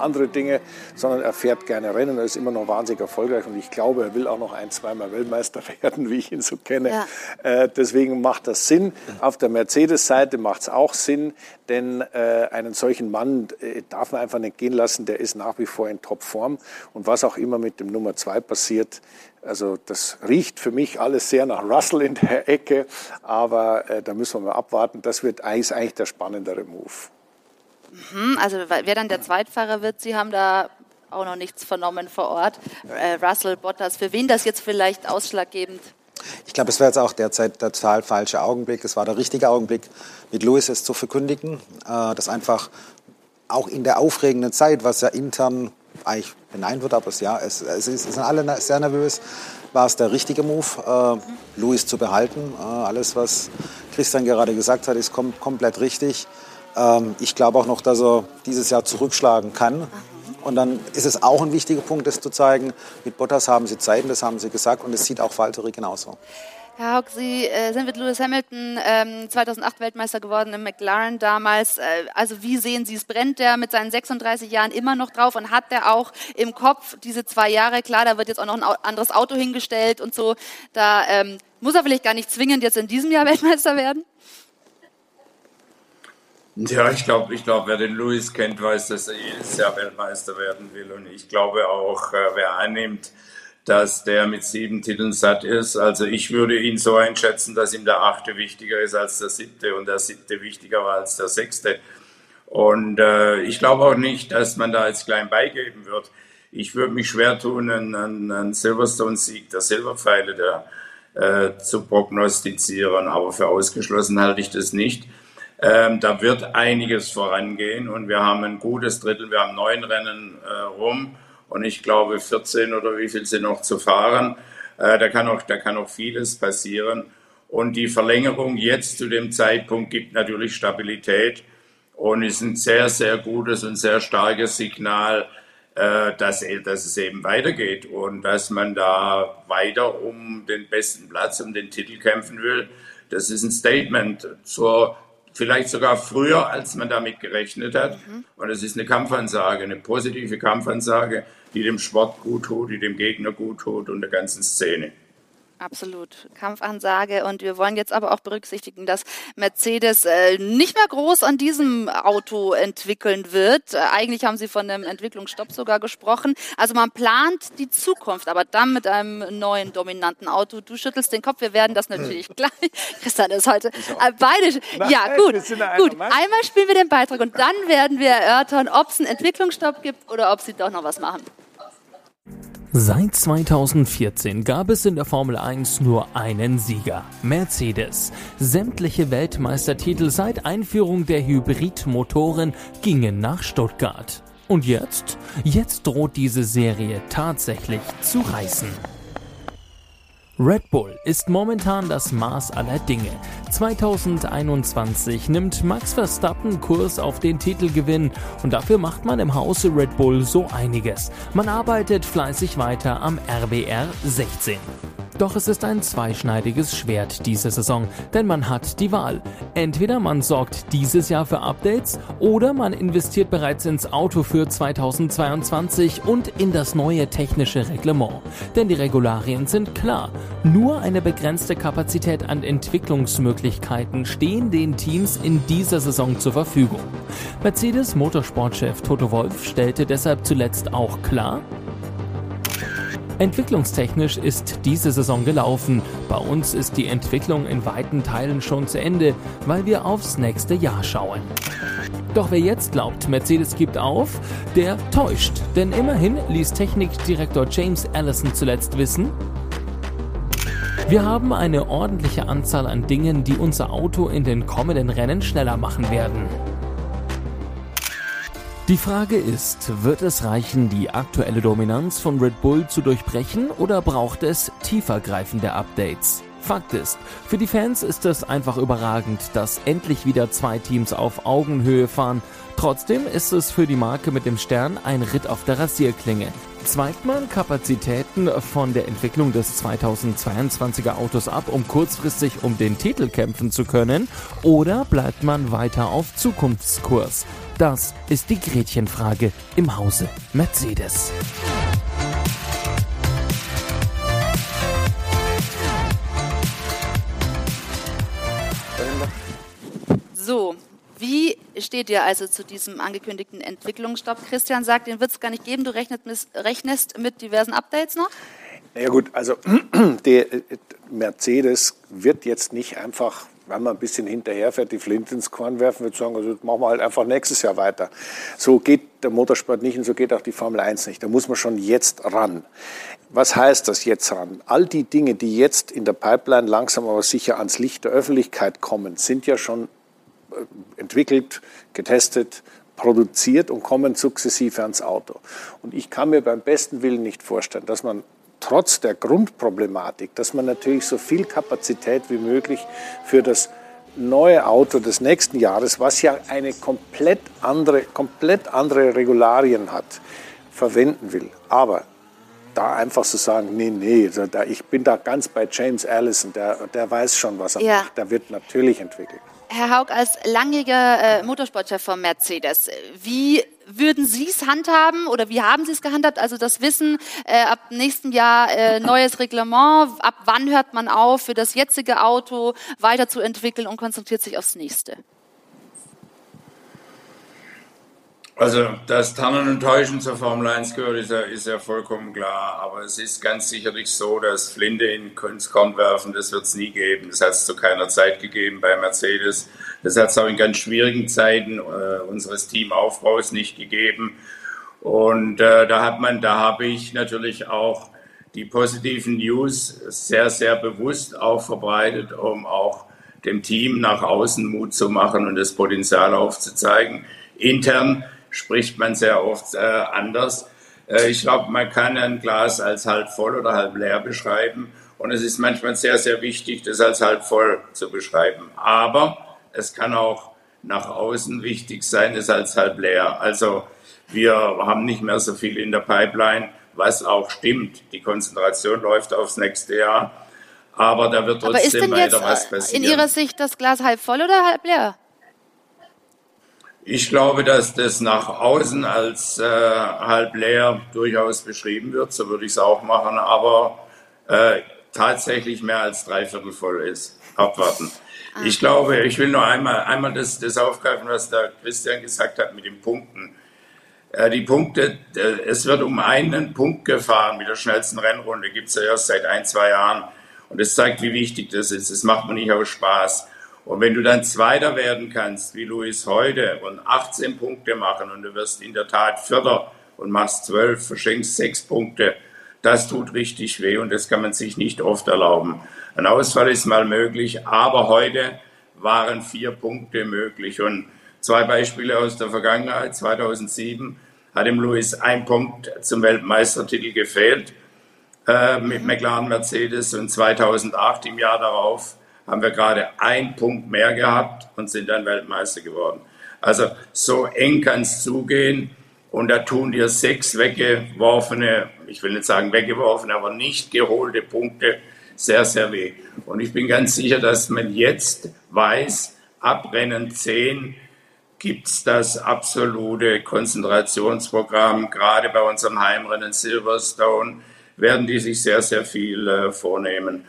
andere Dinge, sondern er fährt gerne Rennen. Er ist immer noch wahnsinnig erfolgreich und ich glaube, er will auch noch ein, zweimal Weltmeister werden, wie ich ihn so kenne. Ja. Äh, deswegen macht das Sinn. Auf der Mercedes-Seite macht es auch Sinn, denn äh, einen solchen Mann äh, darf man einfach nicht gehen lassen. Der ist nach wie vor in Topform und was auch immer mit dem Nummer zwei passiert, also das riecht für mich alles sehr nach Russell in der Ecke, aber äh, da müssen wir mal abwarten. Das wird ist eigentlich der spannendere Move. Hm, also wer dann der Zweitfahrer wird, Sie haben da auch noch nichts vernommen vor Ort. Äh, Russell, Bottas, für wen das jetzt vielleicht ausschlaggebend? Ich glaube, es wäre jetzt auch derzeit der total falsche Augenblick. Es war der richtige Augenblick, mit Lewis es zu verkündigen, äh, dass einfach auch in der aufregenden Zeit, was ja intern eigentlich beneint wird, aber es, ja, es, es, es sind alle sehr nervös, war es der richtige Move, äh, Lewis zu behalten. Äh, alles, was Christian gerade gesagt hat, ist kom komplett richtig. Ähm, ich glaube auch noch, dass er dieses Jahr zurückschlagen kann. Und dann ist es auch ein wichtiger Punkt, das zu zeigen. Mit Bottas haben sie Zeiten, das haben sie gesagt. Und es sieht auch Valtteri genauso. Herr Haug, Sie äh, sind mit Lewis Hamilton ähm, 2008 Weltmeister geworden im McLaren damals. Äh, also wie sehen Sie es? Brennt der mit seinen 36 Jahren immer noch drauf und hat der auch im Kopf diese zwei Jahre? Klar, da wird jetzt auch noch ein anderes Auto hingestellt und so. Da ähm, muss er vielleicht gar nicht zwingend jetzt in diesem Jahr Weltmeister werden? Ja, ich glaube, ich glaub, wer den Lewis kennt, weiß, dass er jedes Jahr Weltmeister werden will. Und ich glaube auch, äh, wer annimmt, dass der mit sieben Titeln satt ist. Also ich würde ihn so einschätzen, dass ihm der achte wichtiger ist als der siebte und der siebte wichtiger war als der sechste. Und äh, ich glaube auch nicht, dass man da jetzt klein beigeben wird. Ich würde mich schwer tun, einen, einen Silverstone-Sieg der Silberpfeile der, äh, zu prognostizieren, aber für ausgeschlossen halte ich das nicht. Ähm, da wird einiges vorangehen und wir haben ein gutes Drittel, wir haben neun Rennen äh, rum und ich glaube 14 oder wie viel sind noch zu fahren. Äh, da, kann auch, da kann auch vieles passieren. Und die Verlängerung jetzt zu dem Zeitpunkt gibt natürlich Stabilität und ist ein sehr, sehr gutes und sehr starkes Signal, äh, dass, dass es eben weitergeht und dass man da weiter um den besten Platz, um den Titel kämpfen will. Das ist ein Statement zur vielleicht sogar früher, als man damit gerechnet hat. Mhm. Und es ist eine Kampfansage, eine positive Kampfansage, die dem Sport gut tut, die dem Gegner gut tut und der ganzen Szene. Absolut. Kampfansage. Und wir wollen jetzt aber auch berücksichtigen, dass Mercedes äh, nicht mehr groß an diesem Auto entwickeln wird. Äh, eigentlich haben sie von einem Entwicklungsstopp sogar gesprochen. Also man plant die Zukunft, aber dann mit einem neuen dominanten Auto. Du schüttelst den Kopf. Wir werden das natürlich hm. gleich. Christian ist heute äh, beide. Nein, ja, gut. Gut. Einmal spielen wir den Beitrag und dann werden wir erörtern, ob es einen Entwicklungsstopp gibt oder ob sie doch noch was machen. Seit 2014 gab es in der Formel 1 nur einen Sieger, Mercedes. Sämtliche Weltmeistertitel seit Einführung der Hybridmotoren gingen nach Stuttgart. Und jetzt? Jetzt droht diese Serie tatsächlich zu reißen. Red Bull ist momentan das Maß aller Dinge. 2021 nimmt Max Verstappen Kurs auf den Titelgewinn und dafür macht man im Hause Red Bull so einiges. Man arbeitet fleißig weiter am RBR 16. Doch es ist ein zweischneidiges Schwert diese Saison, denn man hat die Wahl. Entweder man sorgt dieses Jahr für Updates oder man investiert bereits ins Auto für 2022 und in das neue technische Reglement. Denn die Regularien sind klar. Nur eine begrenzte Kapazität an Entwicklungsmöglichkeiten stehen den Teams in dieser Saison zur Verfügung. Mercedes Motorsportchef Toto Wolf stellte deshalb zuletzt auch klar, Entwicklungstechnisch ist diese Saison gelaufen. Bei uns ist die Entwicklung in weiten Teilen schon zu Ende, weil wir aufs nächste Jahr schauen. Doch wer jetzt glaubt, Mercedes gibt auf, der täuscht. Denn immerhin ließ Technikdirektor James Allison zuletzt wissen, wir haben eine ordentliche Anzahl an Dingen, die unser Auto in den kommenden Rennen schneller machen werden. Die Frage ist, wird es reichen, die aktuelle Dominanz von Red Bull zu durchbrechen oder braucht es tiefergreifende Updates? Fakt ist, für die Fans ist es einfach überragend, dass endlich wieder zwei Teams auf Augenhöhe fahren. Trotzdem ist es für die Marke mit dem Stern ein Ritt auf der Rasierklinge. Zweigt man Kapazitäten von der Entwicklung des 2022er Autos ab, um kurzfristig um den Titel kämpfen zu können, oder bleibt man weiter auf Zukunftskurs? Das ist die Gretchenfrage im Hause Mercedes. So, wie steht ihr also zu diesem angekündigten Entwicklungsstopp? Christian sagt, den wird es gar nicht geben. Du rechnest mit diversen Updates noch? Ja gut, also der Mercedes wird jetzt nicht einfach wenn man ein bisschen hinterherfährt, die Flint ins Korn werfen, würde sagen, also machen wir halt einfach nächstes Jahr weiter. So geht der Motorsport nicht und so geht auch die Formel 1 nicht. Da muss man schon jetzt ran. Was heißt das jetzt ran? All die Dinge, die jetzt in der Pipeline langsam aber sicher ans Licht der Öffentlichkeit kommen, sind ja schon äh, entwickelt, getestet, produziert und kommen sukzessive ans Auto. Und ich kann mir beim besten Willen nicht vorstellen, dass man trotz der Grundproblematik, dass man natürlich so viel Kapazität wie möglich für das neue Auto des nächsten Jahres, was ja eine komplett andere, komplett andere Regularien hat, verwenden will. Aber da einfach zu so sagen, nee, nee, da, ich bin da ganz bei James Allison, der, der weiß schon, was er ja. macht. Der wird natürlich entwickelt. Herr Haug, als langjähriger äh, Motorsportchef von Mercedes, wie würden Sie es handhaben oder wie haben Sie es gehandhabt? Also das Wissen, äh, ab nächstem Jahr äh, neues Reglement, ab wann hört man auf, für das jetzige Auto weiterzuentwickeln und konzentriert sich aufs nächste? Also, dass Tannen und Täuschen zur Formel 1 gehört, ist ja, ist ja vollkommen klar. Aber es ist ganz sicherlich so, dass Flinte in ins Korn werfen, das wird es nie geben. Das hat es zu keiner Zeit gegeben bei Mercedes. Das hat es auch in ganz schwierigen Zeiten äh, unseres Teamaufbaus nicht gegeben. Und äh, da hat man, da habe ich natürlich auch die positiven News sehr, sehr bewusst auch verbreitet, um auch dem Team nach außen Mut zu machen und das Potenzial aufzuzeigen. Intern spricht man sehr oft äh, anders. Äh, ich glaube, man kann ein Glas als halb voll oder halb leer beschreiben. Und es ist manchmal sehr, sehr wichtig, das als halb voll zu beschreiben. Aber es kann auch nach außen wichtig sein, es als halb leer. Also wir haben nicht mehr so viel in der Pipeline, was auch stimmt. Die Konzentration läuft aufs nächste Jahr. Aber da wird trotzdem weiter was passieren. Ist denn in Ihrer Sicht das Glas halb voll oder halb leer? Ich glaube, dass das nach außen als äh, halb leer durchaus beschrieben wird, so würde ich es auch machen, aber äh, tatsächlich mehr als dreiviertel voll ist. Abwarten. Ah. Ich glaube, ich will nur einmal, einmal das, das aufgreifen, was der Christian gesagt hat mit den Punkten. Äh, die Punkte, äh, es wird um einen Punkt gefahren mit der schnellsten Rennrunde, gibt es ja erst seit ein, zwei Jahren. Und das zeigt, wie wichtig das ist. Das macht man nicht aus Spaß. Und wenn du dann Zweiter werden kannst, wie Luis heute, und 18 Punkte machen und du wirst in der Tat Vierter und machst 12, verschenkst 6 Punkte, das tut richtig weh und das kann man sich nicht oft erlauben. Ein Ausfall ist mal möglich, aber heute waren vier Punkte möglich. Und zwei Beispiele aus der Vergangenheit. 2007 hat dem Luis ein Punkt zum Weltmeistertitel gefehlt äh, mit McLaren Mercedes und 2008 im Jahr darauf haben wir gerade einen Punkt mehr gehabt und sind dann Weltmeister geworden. Also so eng kann es zugehen und da tun dir sechs weggeworfene, ich will nicht sagen weggeworfene, aber nicht geholte Punkte sehr, sehr weh. Und ich bin ganz sicher, dass man jetzt weiß, ab Rennen 10 gibt es das absolute Konzentrationsprogramm. Gerade bei unserem Heimrennen Silverstone werden die sich sehr, sehr viel äh, vornehmen.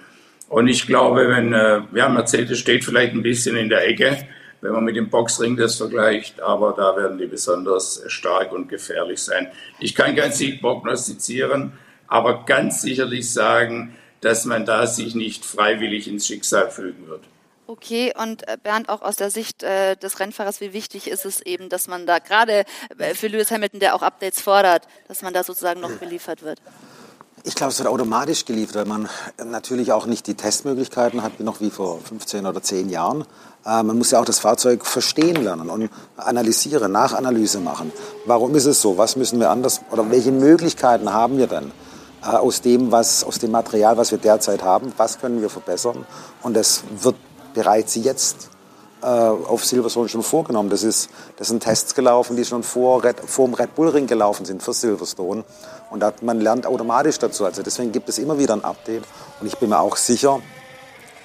Und ich glaube, wenn, äh, ja, Mercedes steht vielleicht ein bisschen in der Ecke, wenn man mit dem Boxring das vergleicht, aber da werden die besonders stark und gefährlich sein. Ich kann keinen Sieg prognostizieren, aber ganz sicherlich sagen, dass man da sich nicht freiwillig ins Schicksal fügen wird. Okay, und äh, Bernd, auch aus der Sicht äh, des Rennfahrers, wie wichtig ist es eben, dass man da gerade äh, für Lewis Hamilton, der auch Updates fordert, dass man da sozusagen noch beliefert wird? Ich glaube, es wird automatisch geliefert, weil man natürlich auch nicht die Testmöglichkeiten hat, noch wie vor 15 oder 10 Jahren. Äh, man muss ja auch das Fahrzeug verstehen lernen und analysieren, Nachanalyse machen. Warum ist es so? Was müssen wir anders oder welche Möglichkeiten haben wir denn äh, aus dem, was, aus dem Material, was wir derzeit haben? Was können wir verbessern? Und das wird bereits jetzt äh, auf Silverstone schon vorgenommen. Das, ist, das sind Tests gelaufen, die schon vor, Red, vor dem Red Bull Ring gelaufen sind für Silverstone. Und man lernt automatisch dazu. Also deswegen gibt es immer wieder ein Update. Und ich bin mir auch sicher,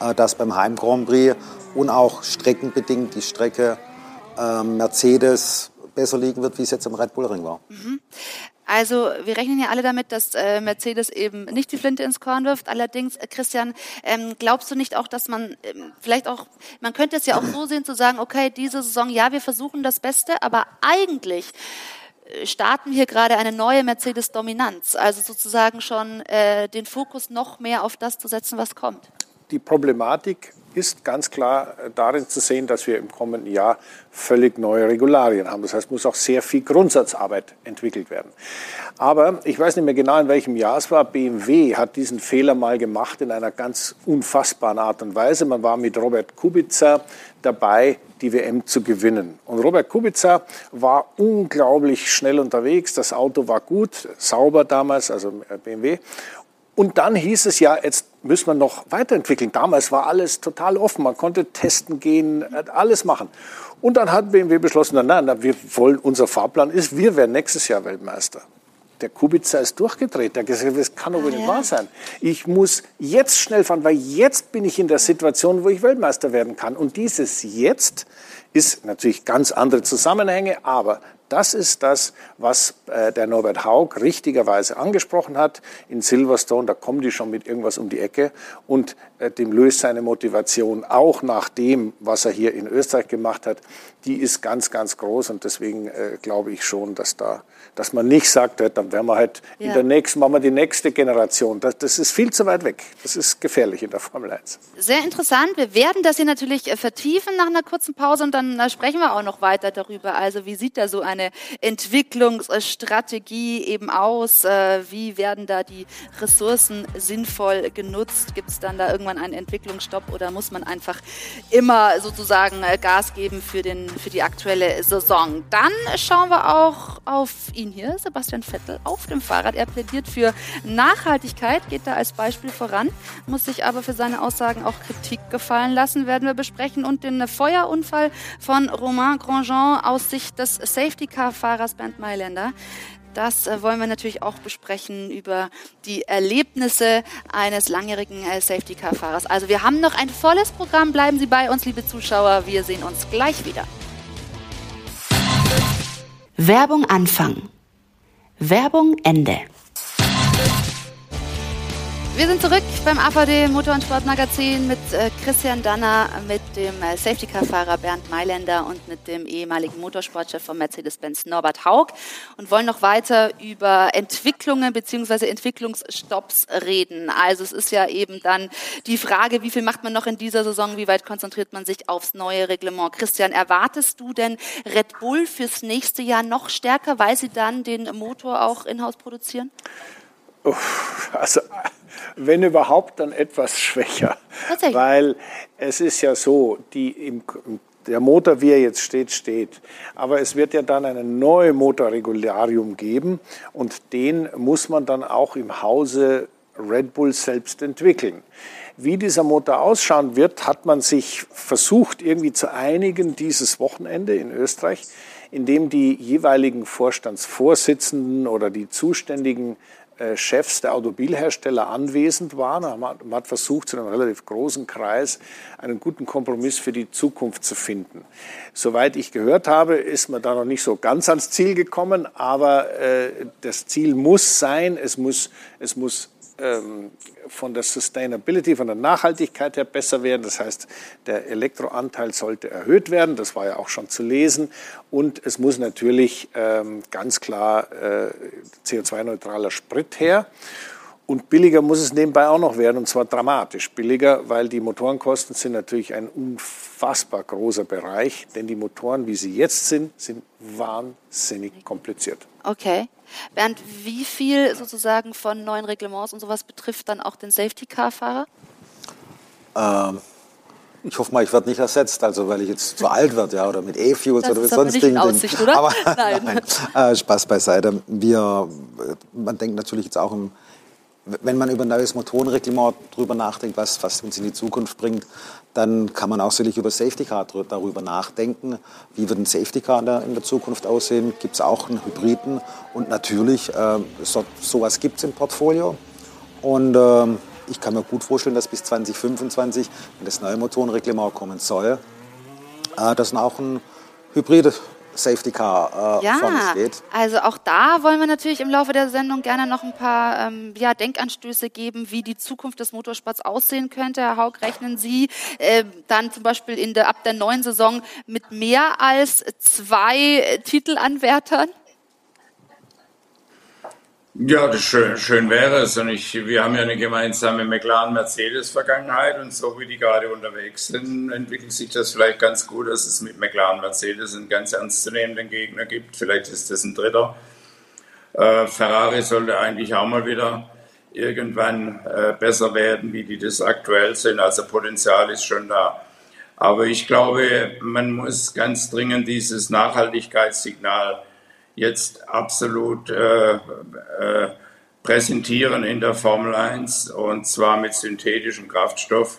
äh, dass beim Heim Grand Prix und auch streckenbedingt die Strecke äh, Mercedes besser liegen wird, wie es jetzt im Red Bull Ring war. Mhm. Also wir rechnen ja alle damit, dass äh, Mercedes eben nicht die Flinte ins Korn wirft. Allerdings, äh, Christian, ähm, glaubst du nicht auch, dass man ähm, vielleicht auch, man könnte es ja auch so sehen, zu sagen, okay, diese Saison, ja, wir versuchen das Beste, aber eigentlich starten wir gerade eine neue Mercedes-Dominanz, also sozusagen schon äh, den Fokus noch mehr auf das zu setzen, was kommt. Die Problematik ist ganz klar äh, darin zu sehen, dass wir im kommenden Jahr völlig neue Regularien haben. Das heißt, muss auch sehr viel Grundsatzarbeit entwickelt werden. Aber ich weiß nicht mehr genau, in welchem Jahr es war. BMW hat diesen Fehler mal gemacht in einer ganz unfassbaren Art und Weise. Man war mit Robert Kubica dabei, die WM zu gewinnen. Und Robert Kubica war unglaublich schnell unterwegs. Das Auto war gut, sauber damals, also BMW. Und dann hieß es ja, jetzt müssen wir noch weiterentwickeln. Damals war alles total offen. Man konnte testen gehen, alles machen. Und dann hat BMW beschlossen, nein, nein, wir wollen, unser Fahrplan ist, wir werden nächstes Jahr Weltmeister. Der Kubica ist durchgedreht. Der hat gesagt, das kann doch wohl ah, nicht wahr sein. Ich muss jetzt schnell fahren, weil jetzt bin ich in der Situation, wo ich Weltmeister werden kann. Und dieses Jetzt ist natürlich ganz andere Zusammenhänge, aber das ist das, was äh, der Norbert Haug richtigerweise angesprochen hat. In Silverstone, da kommen die schon mit irgendwas um die Ecke. Und äh, dem löst seine Motivation auch nach dem, was er hier in Österreich gemacht hat, die ist ganz, ganz groß. Und deswegen äh, glaube ich schon, dass da dass man nicht sagt, dann werden wir halt ja. in der nächsten, machen wir die nächste Generation. Das, das, ist viel zu weit weg. Das ist gefährlich in der Formel 1. Sehr interessant. Wir werden das hier natürlich vertiefen nach einer kurzen Pause und dann sprechen wir auch noch weiter darüber. Also wie sieht da so eine Entwicklungsstrategie eben aus? Äh, wie werden da die Ressourcen sinnvoll genutzt? Gibt es dann da irgendwann einen Entwicklungsstopp oder muss man einfach immer sozusagen Gas geben für, den, für die aktuelle Saison? Dann schauen wir auch auf ihn hier, Sebastian Vettel, auf dem Fahrrad. Er plädiert für Nachhaltigkeit, geht da als Beispiel voran, muss sich aber für seine Aussagen auch Kritik gefallen lassen, werden wir besprechen. Und den Feuerunfall von Romain Grandjean aus Sicht des Safety-Car-Fahrers Bernd Mailänder. Das äh, wollen wir natürlich auch besprechen über die Erlebnisse eines langjährigen äh, Safety-Car-Fahrers. Also wir haben noch ein volles Programm. Bleiben Sie bei uns, liebe Zuschauer. Wir sehen uns gleich wieder. Werbung Anfang. Werbung Ende. Wir sind zurück beim AVD Motor- und Sportmagazin mit äh, Christian Danner, mit dem äh, Safety-Car-Fahrer Bernd Mailänder und mit dem ehemaligen Motorsportchef von Mercedes-Benz Norbert Haug und wollen noch weiter über Entwicklungen bzw. Entwicklungsstopps reden. Also es ist ja eben dann die Frage, wie viel macht man noch in dieser Saison, wie weit konzentriert man sich aufs neue Reglement. Christian, erwartest du denn Red Bull fürs nächste Jahr noch stärker, weil sie dann den Motor auch in-house produzieren? Also wenn überhaupt, dann etwas schwächer. Weil es ist ja so, die im, der Motor, wie er jetzt steht, steht. Aber es wird ja dann ein neues Motorregularium geben und den muss man dann auch im Hause Red Bull selbst entwickeln. Wie dieser Motor ausschauen wird, hat man sich versucht irgendwie zu einigen dieses Wochenende in Österreich, indem die jeweiligen Vorstandsvorsitzenden oder die zuständigen Chefs der Automobilhersteller anwesend waren. Man hat versucht, zu einem relativ großen Kreis einen guten Kompromiss für die Zukunft zu finden. Soweit ich gehört habe, ist man da noch nicht so ganz ans Ziel gekommen, aber äh, das Ziel muss sein, es muss, es muss ähm, von der Sustainability, von der Nachhaltigkeit her besser werden. Das heißt, der Elektroanteil sollte erhöht werden. Das war ja auch schon zu lesen. Und es muss natürlich ähm, ganz klar äh, CO2-neutraler Sprit her. Und billiger muss es nebenbei auch noch werden, und zwar dramatisch billiger, weil die Motorenkosten sind natürlich ein unfassbar großer Bereich, denn die Motoren, wie sie jetzt sind, sind wahnsinnig kompliziert. Okay. Bernd, wie viel sozusagen von neuen Reglements und sowas betrifft dann auch den Safety-Car-Fahrer? Ähm, ich hoffe mal, ich werde nicht ersetzt, also weil ich jetzt zu alt werde, ja, oder mit E-Fuels oder mit sonstigen Dingen. Aber nein. nein. Äh, Spaß beiseite. Wir, man denkt natürlich jetzt auch im wenn man über ein neues Motorenreglement drüber nachdenkt, was, was uns in die Zukunft bringt, dann kann man auch sicherlich über Safety Car darüber nachdenken. Wie wird ein Safety Car in der, Zukunft aussehen? Gibt es auch einen Hybriden? Und natürlich, äh, so, sowas gibt es im Portfolio. Und äh, ich kann mir gut vorstellen, dass bis 2025, wenn das neue Motorenreglement kommen soll, äh, dass auch ein Hybrid Safety Car äh, ja, vorne steht. Also auch da wollen wir natürlich im Laufe der Sendung gerne noch ein paar ähm, ja, Denkanstöße geben, wie die Zukunft des Motorsports aussehen könnte. Herr Haug, rechnen Sie äh, dann zum Beispiel in der, ab der neuen Saison mit mehr als zwei Titelanwärtern? Ja, das schön, schön wäre es. Und ich, wir haben ja eine gemeinsame McLaren-Mercedes-Vergangenheit und so wie die gerade unterwegs sind, entwickelt sich das vielleicht ganz gut, dass es mit McLaren-Mercedes einen ganz ernstzunehmenden Gegner gibt. Vielleicht ist das ein dritter. Äh, Ferrari sollte eigentlich auch mal wieder irgendwann äh, besser werden, wie die das aktuell sind. Also Potenzial ist schon da. Aber ich glaube, man muss ganz dringend dieses Nachhaltigkeitssignal jetzt absolut äh, äh, präsentieren in der Formel 1 und zwar mit synthetischem Kraftstoff.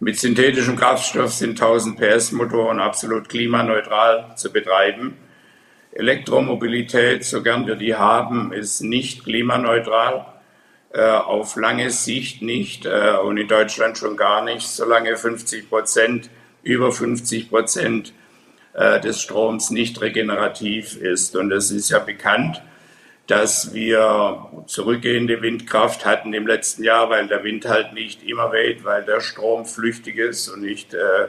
Mit synthetischem Kraftstoff sind 1000 PS Motoren absolut klimaneutral zu betreiben. Elektromobilität, so gern wir die haben, ist nicht klimaneutral. Äh, auf lange Sicht nicht äh, und in Deutschland schon gar nicht, solange 50 Prozent, über 50 Prozent äh, des Stroms nicht regenerativ ist. Und es ist ja bekannt, dass wir zurückgehende Windkraft hatten im letzten Jahr, weil der Wind halt nicht immer weht, weil der Strom flüchtig ist und nicht äh,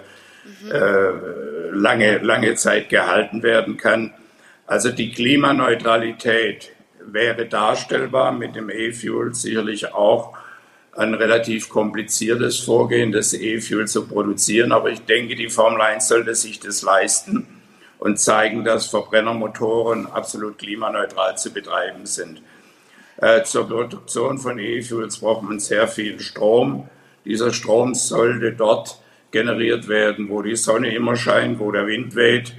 mhm. äh, lange, lange Zeit gehalten werden kann. Also die Klimaneutralität wäre darstellbar mit dem E-Fuel sicherlich auch ein relativ kompliziertes Vorgehen, das E-Fuel zu produzieren. Aber ich denke, die Formel 1 sollte sich das leisten und zeigen, dass Verbrennermotoren absolut klimaneutral zu betreiben sind. Äh, zur Produktion von E-Fuels braucht man sehr viel Strom. Dieser Strom sollte dort generiert werden, wo die Sonne immer scheint, wo der Wind weht.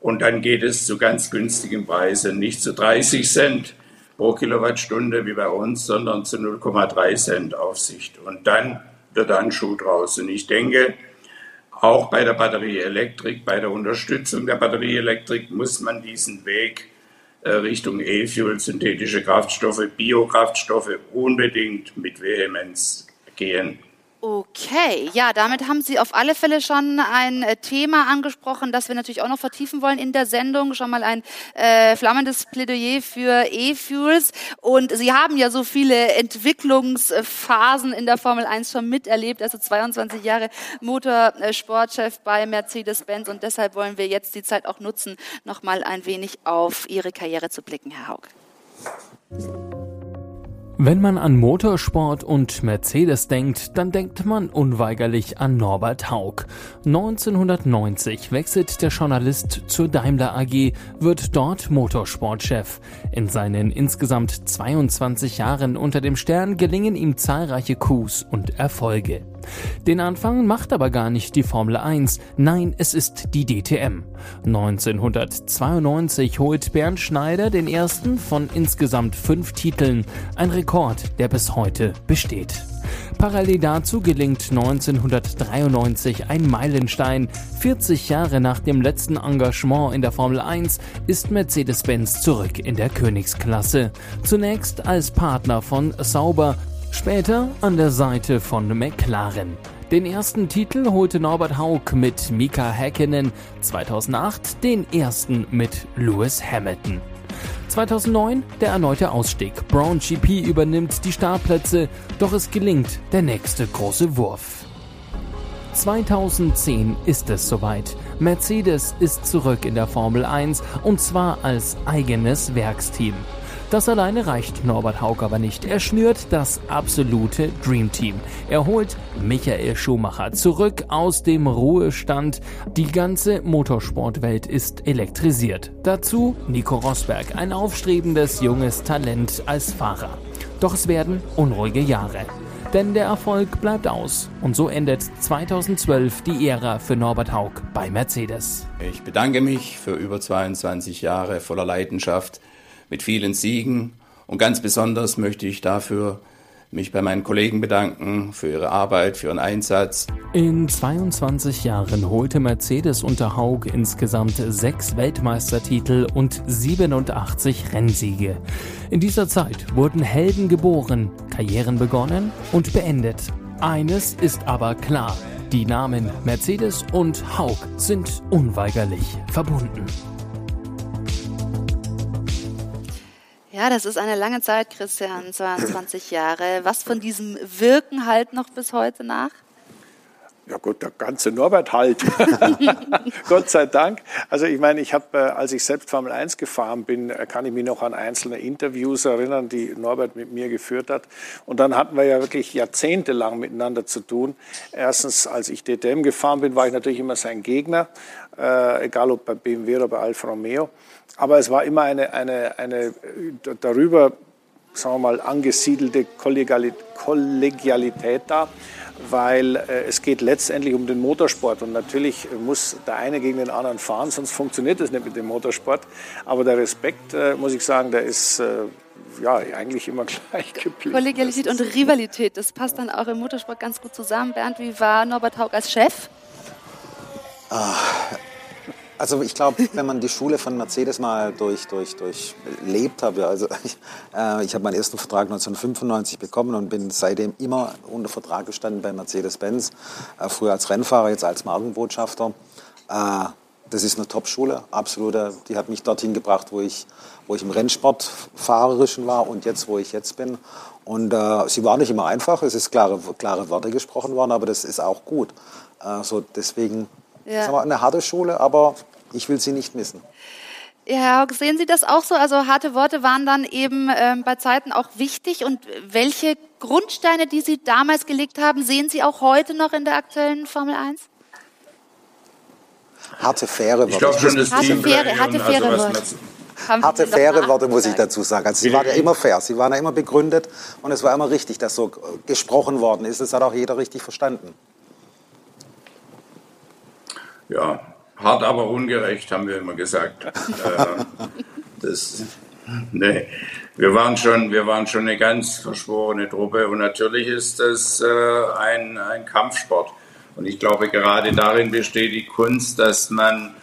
Und dann geht es zu ganz günstigen Preisen, nicht zu 30 Cent pro Kilowattstunde wie bei uns, sondern zu 0,3 Cent Aufsicht. Und dann wird ein Schuh draus. Und ich denke, auch bei der Batterieelektrik, bei der Unterstützung der Batterieelektrik muss man diesen Weg äh, Richtung E-Fuel, synthetische Kraftstoffe, Biokraftstoffe unbedingt mit Vehemenz gehen. Okay, ja, damit haben Sie auf alle Fälle schon ein äh, Thema angesprochen, das wir natürlich auch noch vertiefen wollen in der Sendung. Schon mal ein äh, flammendes Plädoyer für E-Fuels. Und Sie haben ja so viele Entwicklungsphasen in der Formel 1 schon miterlebt, also 22 Jahre Motorsportchef bei Mercedes-Benz. Und deshalb wollen wir jetzt die Zeit auch nutzen, noch mal ein wenig auf Ihre Karriere zu blicken, Herr Haug. Wenn man an Motorsport und Mercedes denkt, dann denkt man unweigerlich an Norbert Haug. 1990 wechselt der Journalist zur Daimler AG, wird dort Motorsportchef. In seinen insgesamt 22 Jahren unter dem Stern gelingen ihm zahlreiche Coups und Erfolge. Den Anfang macht aber gar nicht die Formel 1, nein, es ist die DTM. 1992 holt Bernd Schneider den ersten von insgesamt fünf Titeln, ein Rekord, der bis heute besteht. Parallel dazu gelingt 1993 ein Meilenstein. 40 Jahre nach dem letzten Engagement in der Formel 1 ist Mercedes-Benz zurück in der Königsklasse. Zunächst als Partner von Sauber, Später an der Seite von McLaren. Den ersten Titel holte Norbert Haug mit Mika Häkkinen, 2008 den ersten mit Lewis Hamilton. 2009 der erneute Ausstieg. Brown GP übernimmt die Startplätze, doch es gelingt der nächste große Wurf. 2010 ist es soweit. Mercedes ist zurück in der Formel 1 und zwar als eigenes Werksteam. Das alleine reicht Norbert Haug aber nicht. Er schnürt das absolute Dream Team. Er holt Michael Schumacher zurück aus dem Ruhestand. Die ganze Motorsportwelt ist elektrisiert. Dazu Nico Rosberg, ein aufstrebendes junges Talent als Fahrer. Doch es werden unruhige Jahre. Denn der Erfolg bleibt aus. Und so endet 2012 die Ära für Norbert Haug bei Mercedes. Ich bedanke mich für über 22 Jahre voller Leidenschaft mit vielen Siegen. Und ganz besonders möchte ich dafür mich bei meinen Kollegen bedanken für ihre Arbeit, für ihren Einsatz. In 22 Jahren holte Mercedes unter Haug insgesamt sechs Weltmeistertitel und 87 Rennsiege. In dieser Zeit wurden Helden geboren, Karrieren begonnen und beendet. Eines ist aber klar, die Namen Mercedes und Haug sind unweigerlich verbunden. Ja, das ist eine lange Zeit, Christian, 22 Jahre. Was von diesem Wirken halt noch bis heute nach? Ja gut, der ganze Norbert halt. Gott sei Dank. Also ich meine, ich habe, äh, als ich selbst Formel 1 gefahren bin, äh, kann ich mich noch an einzelne Interviews erinnern, die Norbert mit mir geführt hat. Und dann hatten wir ja wirklich jahrzehntelang miteinander zu tun. Erstens, als ich DTM gefahren bin, war ich natürlich immer sein Gegner, äh, egal ob bei BMW oder bei Alfa Romeo. Aber es war immer eine, eine, eine darüber, sagen wir mal, angesiedelte Kollegialität da, weil äh, es geht letztendlich um den Motorsport und natürlich muss der eine gegen den anderen fahren, sonst funktioniert es nicht mit dem Motorsport. Aber der Respekt, äh, muss ich sagen, der ist äh, ja, eigentlich immer gleich geblieben. Kollegialität und Rivalität, das passt dann auch im Motorsport ganz gut zusammen. Bernd, wie war Norbert Haug als Chef? Ah, also ich glaube, wenn man die Schule von Mercedes mal durch, durch, durchlebt habe, also ich, äh, ich habe meinen ersten Vertrag 1995 bekommen und bin seitdem immer unter Vertrag gestanden bei Mercedes-Benz, äh, früher als Rennfahrer, jetzt als Markenbotschafter. Äh, das ist eine Top-Schule, absolute. Die hat mich dorthin gebracht, wo ich, wo ich im Rennsport fahrerischen war und jetzt, wo ich jetzt bin. Und äh, sie war nicht immer einfach. Es ist klare, klare Worte gesprochen worden, aber das ist auch gut. Äh, so deswegen ja. wir, eine harte Schule, aber ich will sie nicht missen. Ja, sehen Sie das auch so? Also harte Worte waren dann eben ähm, bei Zeiten auch wichtig. Und welche Grundsteine, die Sie damals gelegt haben, sehen Sie auch heute noch in der aktuellen Formel 1? harte, faire Worte. Ich glaube schon, das harte, faire, harte, faire also, Worte. Harte, faire Worte muss ich dazu sagen. Also sie waren ja immer fair, sie waren ja immer begründet und es war immer richtig, dass so gesprochen worden ist. Das hat auch jeder richtig verstanden. Ja, hart, aber ungerecht, haben wir immer gesagt. äh, das, nee, wir waren, schon, wir waren schon eine ganz verschworene Truppe und natürlich ist das äh, ein, ein Kampfsport. Und ich glaube, gerade darin besteht die Kunst, dass man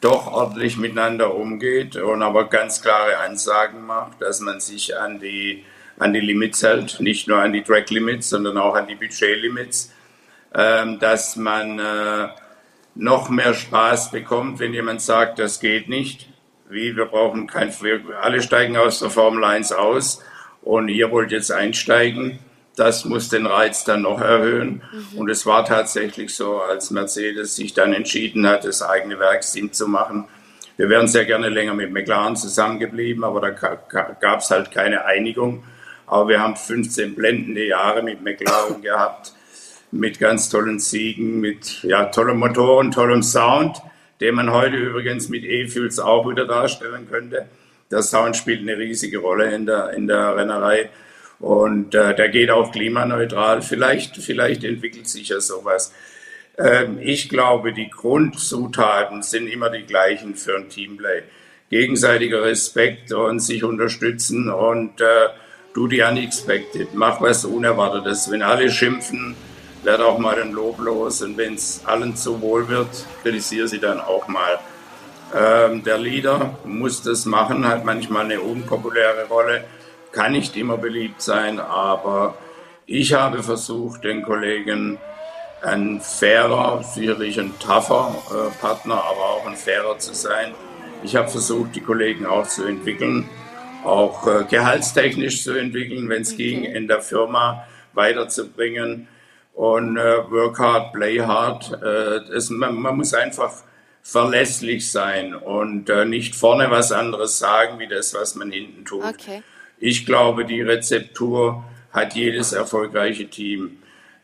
doch ordentlich miteinander umgeht und aber ganz klare Ansagen macht, dass man sich an die, an die Limits hält, nicht nur an die Track Limits, sondern auch an die Budget Limits, ähm, dass man äh, noch mehr Spaß bekommt, wenn jemand sagt, das geht nicht. Wie, wir brauchen kein, wir alle steigen aus der Formel 1 aus und ihr wollt jetzt einsteigen das muss den Reiz dann noch erhöhen. Mhm. Und es war tatsächlich so, als Mercedes sich dann entschieden hat, das eigene Werksteam zu machen. Wir wären sehr gerne länger mit McLaren zusammengeblieben, aber da gab es halt keine Einigung. Aber wir haben 15 blendende Jahre mit McLaren gehabt, mit ganz tollen Siegen, mit ja, tollem Motoren, tollem Sound, den man heute übrigens mit E-Fuels auch wieder darstellen könnte. Der Sound spielt eine riesige Rolle in der, in der Rennerei. Und äh, der geht auch klimaneutral. Vielleicht, vielleicht entwickelt sich ja sowas. Ähm, ich glaube, die Grundzutaten sind immer die gleichen für ein Teamplay. Gegenseitiger Respekt und sich unterstützen und äh, do the unexpected. Mach was Unerwartetes. Wenn alle schimpfen, werd auch mal ein Lob los. Und wenn es allen zu wohl wird, kritisiere sie dann auch mal. Ähm, der Leader muss das machen, hat manchmal eine unpopuläre Rolle kann nicht immer beliebt sein, aber ich habe versucht, den Kollegen ein fairer, sicherlich ein tougher äh, Partner, aber auch ein fairer zu sein. Ich habe versucht, die Kollegen auch zu entwickeln, auch äh, gehaltstechnisch zu entwickeln, wenn es ging, in der Firma weiterzubringen. Und äh, work hard, play hard. Äh, das, man, man, muss einfach verlässlich sein und äh, nicht vorne was anderes sagen, wie das, was man hinten tut. Okay. Ich glaube, die Rezeptur hat jedes erfolgreiche Team,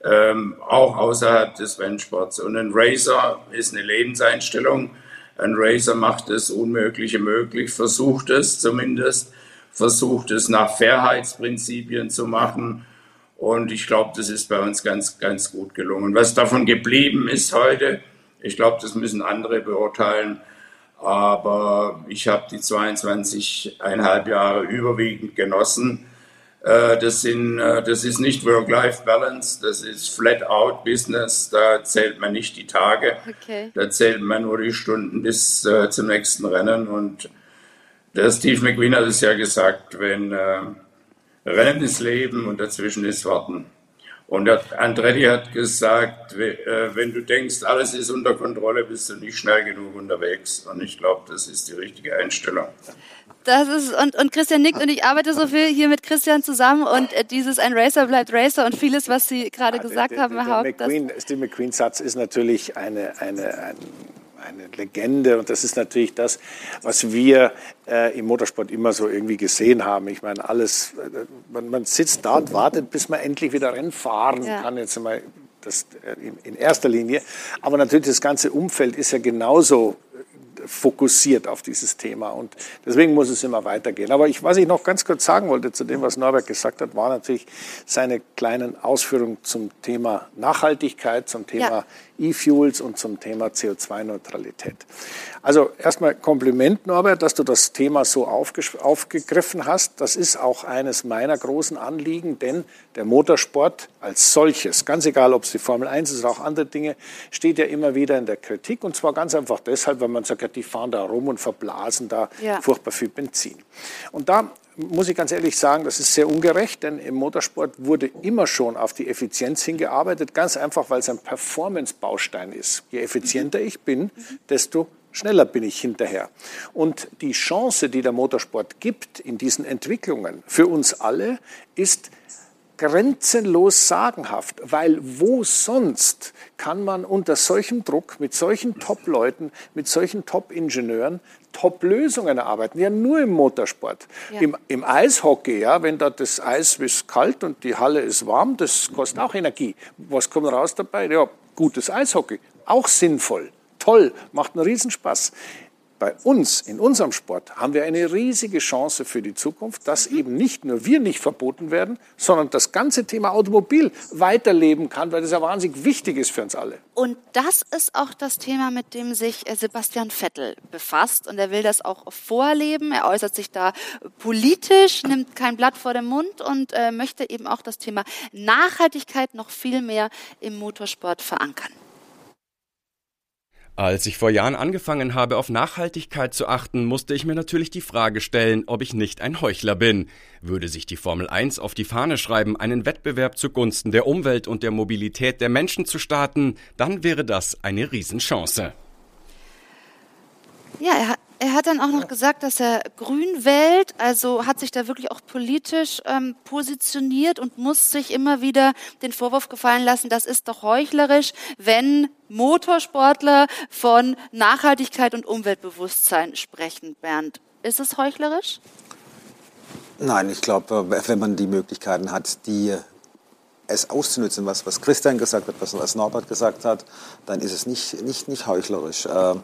ähm, auch außerhalb des Rennsports. Und ein Racer ist eine Lebenseinstellung. Ein Racer macht das Unmögliche möglich, versucht es zumindest, versucht es nach Fairheitsprinzipien zu machen. Und ich glaube, das ist bei uns ganz, ganz gut gelungen. Was davon geblieben ist heute, ich glaube, das müssen andere beurteilen. Aber ich habe die 22,5 Jahre überwiegend genossen. Äh, das, sind, äh, das ist nicht Work-Life-Balance, das ist Flat-Out-Business. Da zählt man nicht die Tage, okay. da zählt man nur die Stunden bis äh, zum nächsten Rennen. Und der Steve McQueen hat es ja gesagt, wenn Rennen ist Leben und dazwischen ist Warten. Und Andretti hat gesagt, äh, wenn du denkst, alles ist unter Kontrolle, bist du nicht schnell genug unterwegs. Und ich glaube, das ist die richtige Einstellung. Das ist, und, und Christian nickt und ich arbeite so viel hier mit Christian zusammen und äh, dieses ein Racer bleibt Racer und vieles, was Sie gerade ja, gesagt der, haben, Herr Haug. Steve McQueen-Satz ist natürlich eine, eine, ein eine Legende und das ist natürlich das, was wir äh, im Motorsport immer so irgendwie gesehen haben. Ich meine, alles, äh, man, man, sitzt da und wartet, bis man endlich wieder Rennen fahren ja. kann. Jetzt mal das äh, in, in, erster Linie. Aber natürlich das ganze Umfeld ist ja genauso fokussiert auf dieses Thema. Und deswegen muss es immer weitergehen. Aber ich, was ich noch ganz kurz sagen wollte zu dem, was Norbert gesagt hat, war natürlich seine kleinen Ausführungen zum Thema Nachhaltigkeit, zum Thema ja. E-Fuels und zum Thema CO2-Neutralität. Also erstmal Kompliment, Norbert, dass du das Thema so aufgegriffen hast. Das ist auch eines meiner großen Anliegen, denn der Motorsport als solches, ganz egal, ob es die Formel 1 ist oder auch andere Dinge, steht ja immer wieder in der Kritik. Und zwar ganz einfach deshalb, weil man sagt, ja, die fahren da rum und verblasen da ja. furchtbar viel Benzin. Und da muss ich ganz ehrlich sagen, das ist sehr ungerecht, denn im Motorsport wurde immer schon auf die Effizienz hingearbeitet, ganz einfach, weil es ein Performance-Baustein ist. Je effizienter ich bin, desto schneller bin ich hinterher. Und die Chance, die der Motorsport gibt in diesen Entwicklungen für uns alle, ist grenzenlos sagenhaft, weil wo sonst kann man unter solchem Druck, mit solchen Top-Leuten, mit solchen Top-Ingenieuren Top-Lösungen erarbeiten. Ja, nur im Motorsport. Ja. Im, Im, Eishockey, ja, wenn da das Eis ist kalt und die Halle ist warm, das kostet auch Energie. Was kommt raus dabei? Ja, gutes Eishockey. Auch sinnvoll. Toll, macht einen Riesenspaß bei uns, in unserem Sport, haben wir eine riesige Chance für die Zukunft, dass eben nicht nur wir nicht verboten werden, sondern das ganze Thema Automobil weiterleben kann, weil das ja wahnsinnig wichtig ist für uns alle. Und das ist auch das Thema, mit dem sich äh, Sebastian Vettel befasst. Und er will das auch vorleben. Er äußert sich da politisch, nimmt kein Blatt vor den Mund und äh, möchte eben auch das Thema Nachhaltigkeit noch viel mehr im Motorsport verankern. Als ich vor Jahren angefangen habe, auf Nachhaltigkeit zu achten, musste ich mir natürlich die Frage stellen, ob ich nicht ein Heuchler bin. Würde sich die Formel 1 auf die Fahne schreiben, einen Wettbewerb zugunsten der Umwelt und der Mobilität der Menschen zu starten, dann wäre das eine Riesenchance. Ja, er hat dann auch noch gesagt, dass er grün wählt, also hat sich da wirklich auch politisch ähm, positioniert und muss sich immer wieder den Vorwurf gefallen lassen, das ist doch heuchlerisch, wenn Motorsportler von Nachhaltigkeit und Umweltbewusstsein sprechen. Bernd, ist es heuchlerisch? Nein, ich glaube, wenn man die Möglichkeiten hat, die es auszunutzen, was, was Christian gesagt hat, was, was Norbert gesagt hat, dann ist es nicht, nicht, nicht heuchlerisch. Ähm,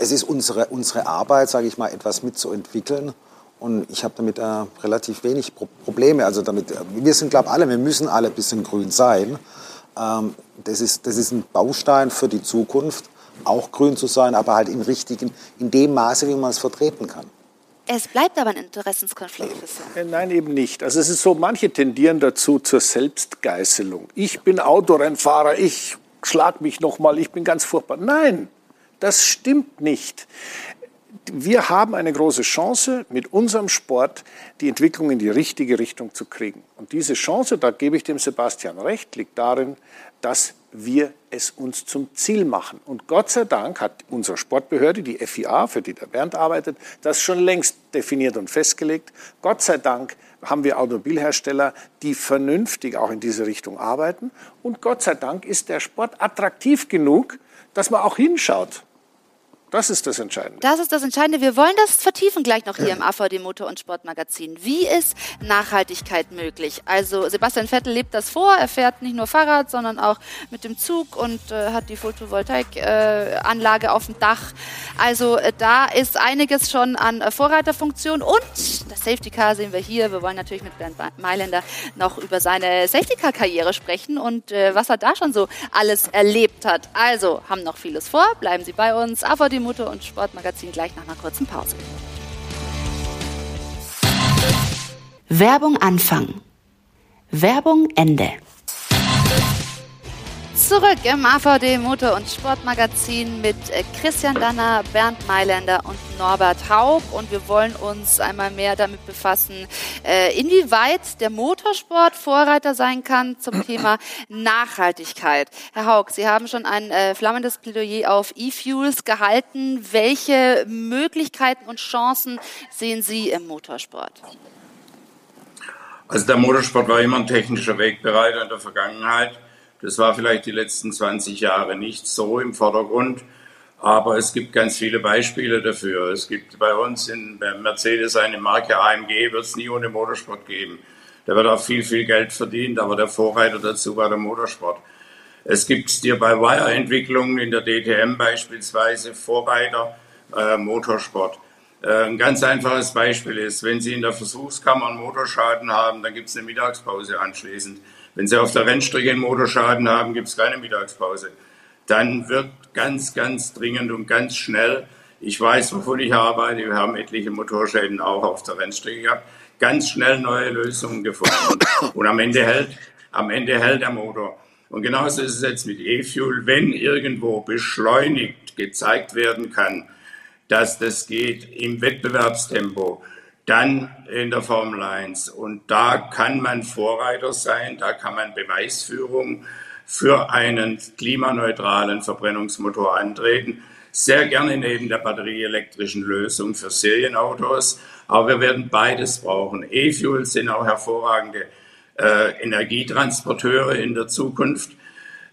es ist unsere, unsere Arbeit, sage ich mal, etwas mitzuentwickeln. Und ich habe damit äh, relativ wenig Pro Probleme. Also damit, äh, wir sind, glaube ich, alle, wir müssen alle ein bisschen grün sein. Ähm, das, ist, das ist ein Baustein für die Zukunft, auch grün zu sein, aber halt im richtigen, in dem Maße, wie man es vertreten kann. Es bleibt aber ein Interessenskonflikt. Äh, nein, eben nicht. Also es ist so, manche tendieren dazu zur Selbstgeißelung. Ich bin Autorennfahrer, ich schlag mich nochmal, ich bin ganz furchtbar. Nein, das stimmt nicht. Wir haben eine große Chance, mit unserem Sport die Entwicklung in die richtige Richtung zu kriegen. Und diese Chance, da gebe ich dem Sebastian recht, liegt darin, dass wir es uns zum Ziel machen. Und Gott sei Dank hat unsere Sportbehörde, die FIA, für die der Bernd arbeitet, das schon längst definiert und festgelegt. Gott sei Dank haben wir Automobilhersteller, die vernünftig auch in diese Richtung arbeiten. Und Gott sei Dank ist der Sport attraktiv genug, dass man auch hinschaut. Das ist das Entscheidende. Das ist das Entscheidende. Wir wollen das vertiefen gleich noch hier im AVD Motor- und Sportmagazin. Wie ist Nachhaltigkeit möglich? Also Sebastian Vettel lebt das vor. Er fährt nicht nur Fahrrad, sondern auch mit dem Zug und äh, hat die Photovoltaikanlage äh, auf dem Dach. Also äh, da ist einiges schon an äh, Vorreiterfunktion und das Safety Car sehen wir hier. Wir wollen natürlich mit Bernd Mailänder noch über seine Safety Car Karriere sprechen und äh, was er da schon so alles erlebt hat. Also haben noch vieles vor. Bleiben Sie bei uns. AVD Motor- und Sportmagazin gleich nach einer kurzen Pause. Werbung Anfang. Werbung Ende. Zurück im AVD Motor- und Sportmagazin mit äh, Christian Danner, Bernd Mailänder und Norbert Haug. Und wir wollen uns einmal mehr damit befassen, äh, inwieweit der Motorsport Vorreiter sein kann zum Thema Nachhaltigkeit. Herr Haug, Sie haben schon ein äh, flammendes Plädoyer auf E-Fuels gehalten. Welche Möglichkeiten und Chancen sehen Sie im Motorsport? Also der Motorsport war immer ein technischer Wegbereiter in der Vergangenheit. Das war vielleicht die letzten 20 Jahre nicht so im Vordergrund, aber es gibt ganz viele Beispiele dafür. Es gibt bei uns in Mercedes eine Marke AMG, wird es nie ohne Motorsport geben. Da wird auch viel, viel Geld verdient, aber der Vorreiter dazu war der Motorsport. Es gibt dir bei Wire-Entwicklungen in der DTM beispielsweise Vorreiter, äh, Motorsport. Äh, ein ganz einfaches Beispiel ist, wenn Sie in der Versuchskammer einen Motorschaden haben, dann gibt es eine Mittagspause anschließend. Wenn Sie auf der Rennstrecke einen Motorschaden haben, gibt es keine Mittagspause. Dann wird ganz, ganz dringend und ganz schnell, ich weiß, wovon ich arbeite, wir haben etliche Motorschäden auch auf der Rennstrecke gehabt, ganz schnell neue Lösungen gefunden. Und am Ende hält, am Ende hält der Motor. Und genauso ist es jetzt mit E-Fuel. Wenn irgendwo beschleunigt gezeigt werden kann, dass das geht im Wettbewerbstempo, dann in der Formel 1. Und da kann man Vorreiter sein, da kann man Beweisführung für einen klimaneutralen Verbrennungsmotor antreten. Sehr gerne neben der batterieelektrischen Lösung für Serienautos. Aber wir werden beides brauchen. E-Fuels sind auch hervorragende äh, Energietransporteure in der Zukunft.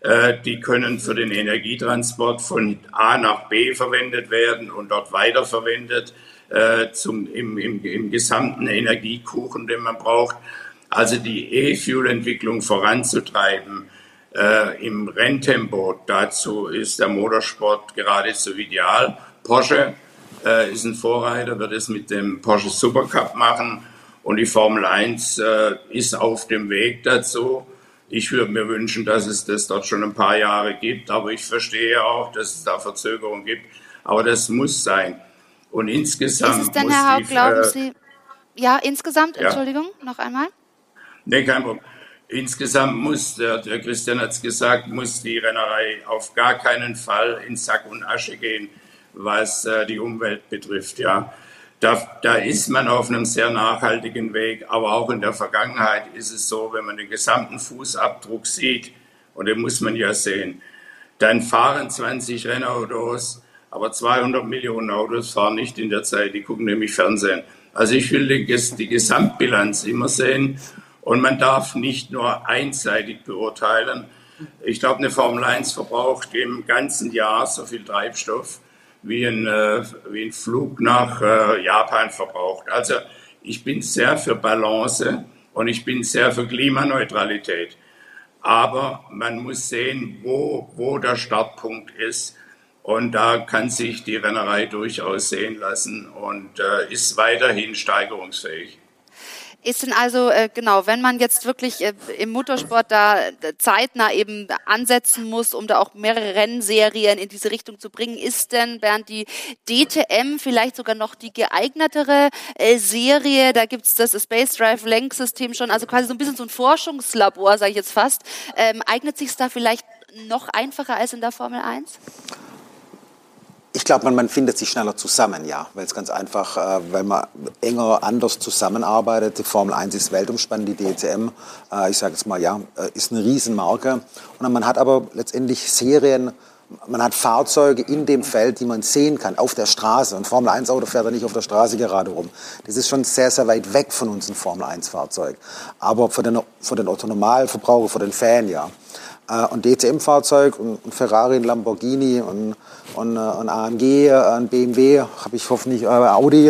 Äh, die können für den Energietransport von A nach B verwendet werden und dort weiterverwendet äh, zum, im, im, im gesamten Energiekuchen, den man braucht. Also die E-Fuel-Entwicklung voranzutreiben äh, im Renntempo, dazu ist der Motorsport geradezu ideal. Porsche äh, ist ein Vorreiter, wird es mit dem Porsche Supercup machen und die Formel 1 äh, ist auf dem Weg dazu. Ich würde mir wünschen, dass es das dort schon ein paar Jahre gibt, aber ich verstehe auch, dass es da Verzögerungen gibt. Aber das muss sein. Und insgesamt. Ist es denn, Herr Haug, glauben Sie, ja, insgesamt, ja. Entschuldigung, noch einmal? Nee, kein Problem. Insgesamt muss, der, der Christian hat es gesagt, muss die Rennerei auf gar keinen Fall in Sack und Asche gehen, was äh, die Umwelt betrifft. Ja. Da, da ist man auf einem sehr nachhaltigen Weg, aber auch in der Vergangenheit ist es so, wenn man den gesamten Fußabdruck sieht, und den muss man ja sehen, dann fahren 20 Rennautos, aber 200 Millionen Autos fahren nicht in der Zeit, die gucken nämlich Fernsehen. Also ich will die, Gesamtbilanz immer sehen und man darf nicht nur einseitig beurteilen. Ich glaube, eine Formel 1 verbraucht im ganzen Jahr so viel Treibstoff wie ein, äh, wie ein Flug nach äh, Japan verbraucht. Also ich bin sehr für Balance und ich bin sehr für Klimaneutralität. Aber man muss sehen, wo, wo der Startpunkt ist. Und da kann sich die Rennerei durchaus sehen lassen und äh, ist weiterhin steigerungsfähig. Ist denn also, äh, genau, wenn man jetzt wirklich äh, im Motorsport da äh, zeitnah eben ansetzen muss, um da auch mehrere Rennserien in diese Richtung zu bringen, ist denn, Bernd, die DTM vielleicht sogar noch die geeignetere äh, Serie? Da gibt's das Space Drive Lenksystem schon, also quasi so ein bisschen so ein Forschungslabor, sage ich jetzt fast. Ähm, eignet sich da vielleicht noch einfacher als in der Formel 1? Ich glaube, man, man findet sich schneller zusammen, ja, weil es ganz einfach, äh, weil man enger anders zusammenarbeitet. Die Formel 1 ist weltumspannend, die DCM, äh, ich sage jetzt mal, ja, äh, ist eine Riesenmarke. Und man hat aber letztendlich Serien, man hat Fahrzeuge in dem Feld, die man sehen kann, auf der Straße. Ein Formel 1 Auto fährt ja nicht auf der Straße gerade rum. Das ist schon sehr, sehr weit weg von uns, ein Formel 1 Fahrzeug. Aber für den, für den Autonormalverbraucher, für den Fan, ja. Äh, und DCM-Fahrzeug und, und Ferrari, ein Lamborghini und und, äh, und AMG, äh, ein BMW, habe ich hoffentlich, äh, Audi,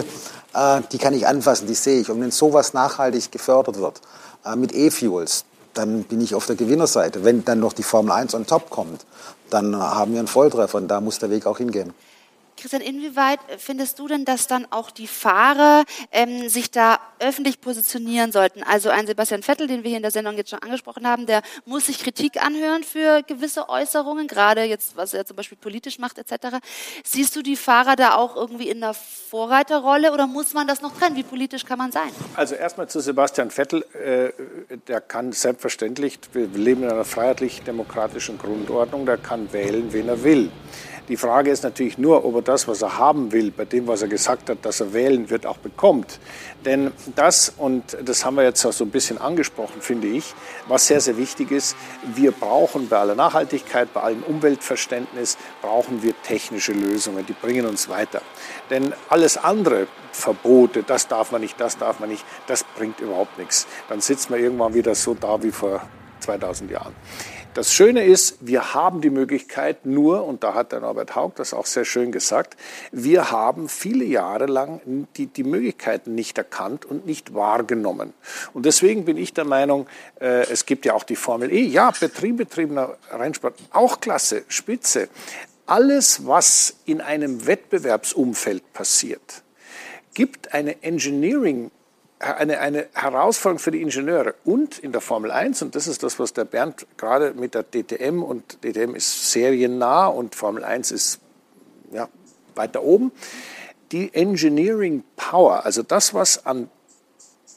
äh, die kann ich anfassen, die sehe ich. Und wenn sowas nachhaltig gefördert wird äh, mit E-Fuels, dann bin ich auf der Gewinnerseite. Wenn dann noch die Formel 1 on top kommt, dann haben wir einen Volltreffer und da muss der Weg auch hingehen. Christian, inwieweit findest du denn, dass dann auch die Fahrer ähm, sich da öffentlich positionieren sollten? Also ein Sebastian Vettel, den wir hier in der Sendung jetzt schon angesprochen haben, der muss sich Kritik anhören für gewisse Äußerungen, gerade jetzt, was er zum Beispiel politisch macht etc. Siehst du die Fahrer da auch irgendwie in der Vorreiterrolle oder muss man das noch trennen? Wie politisch kann man sein? Also erstmal zu Sebastian Vettel. Äh, der kann selbstverständlich, wir leben in einer freiheitlich-demokratischen Grundordnung, der kann wählen, wen er will. Die Frage ist natürlich nur, ob er das, was er haben will, bei dem, was er gesagt hat, dass er wählen wird, auch bekommt. Denn das, und das haben wir jetzt auch so ein bisschen angesprochen, finde ich, was sehr, sehr wichtig ist, wir brauchen bei aller Nachhaltigkeit, bei allem Umweltverständnis, brauchen wir technische Lösungen, die bringen uns weiter. Denn alles andere, Verbote, das darf man nicht, das darf man nicht, das bringt überhaupt nichts. Dann sitzt man irgendwann wieder so da wie vor 2000 Jahren. Das Schöne ist, wir haben die Möglichkeit nur, und da hat der Norbert Haug das auch sehr schön gesagt, wir haben viele Jahre lang die, die Möglichkeiten nicht erkannt und nicht wahrgenommen. Und deswegen bin ich der Meinung, äh, es gibt ja auch die Formel E, ja, betriebbetriebener Rennsport, auch klasse, spitze. alles, was in einem Wettbewerbsumfeld passiert, gibt eine Engineering eine, eine Herausforderung für die Ingenieure und in der Formel 1, und das ist das, was der Bernd gerade mit der DTM, und DTM ist seriennah und Formel 1 ist ja, weiter oben, die Engineering Power, also das, was an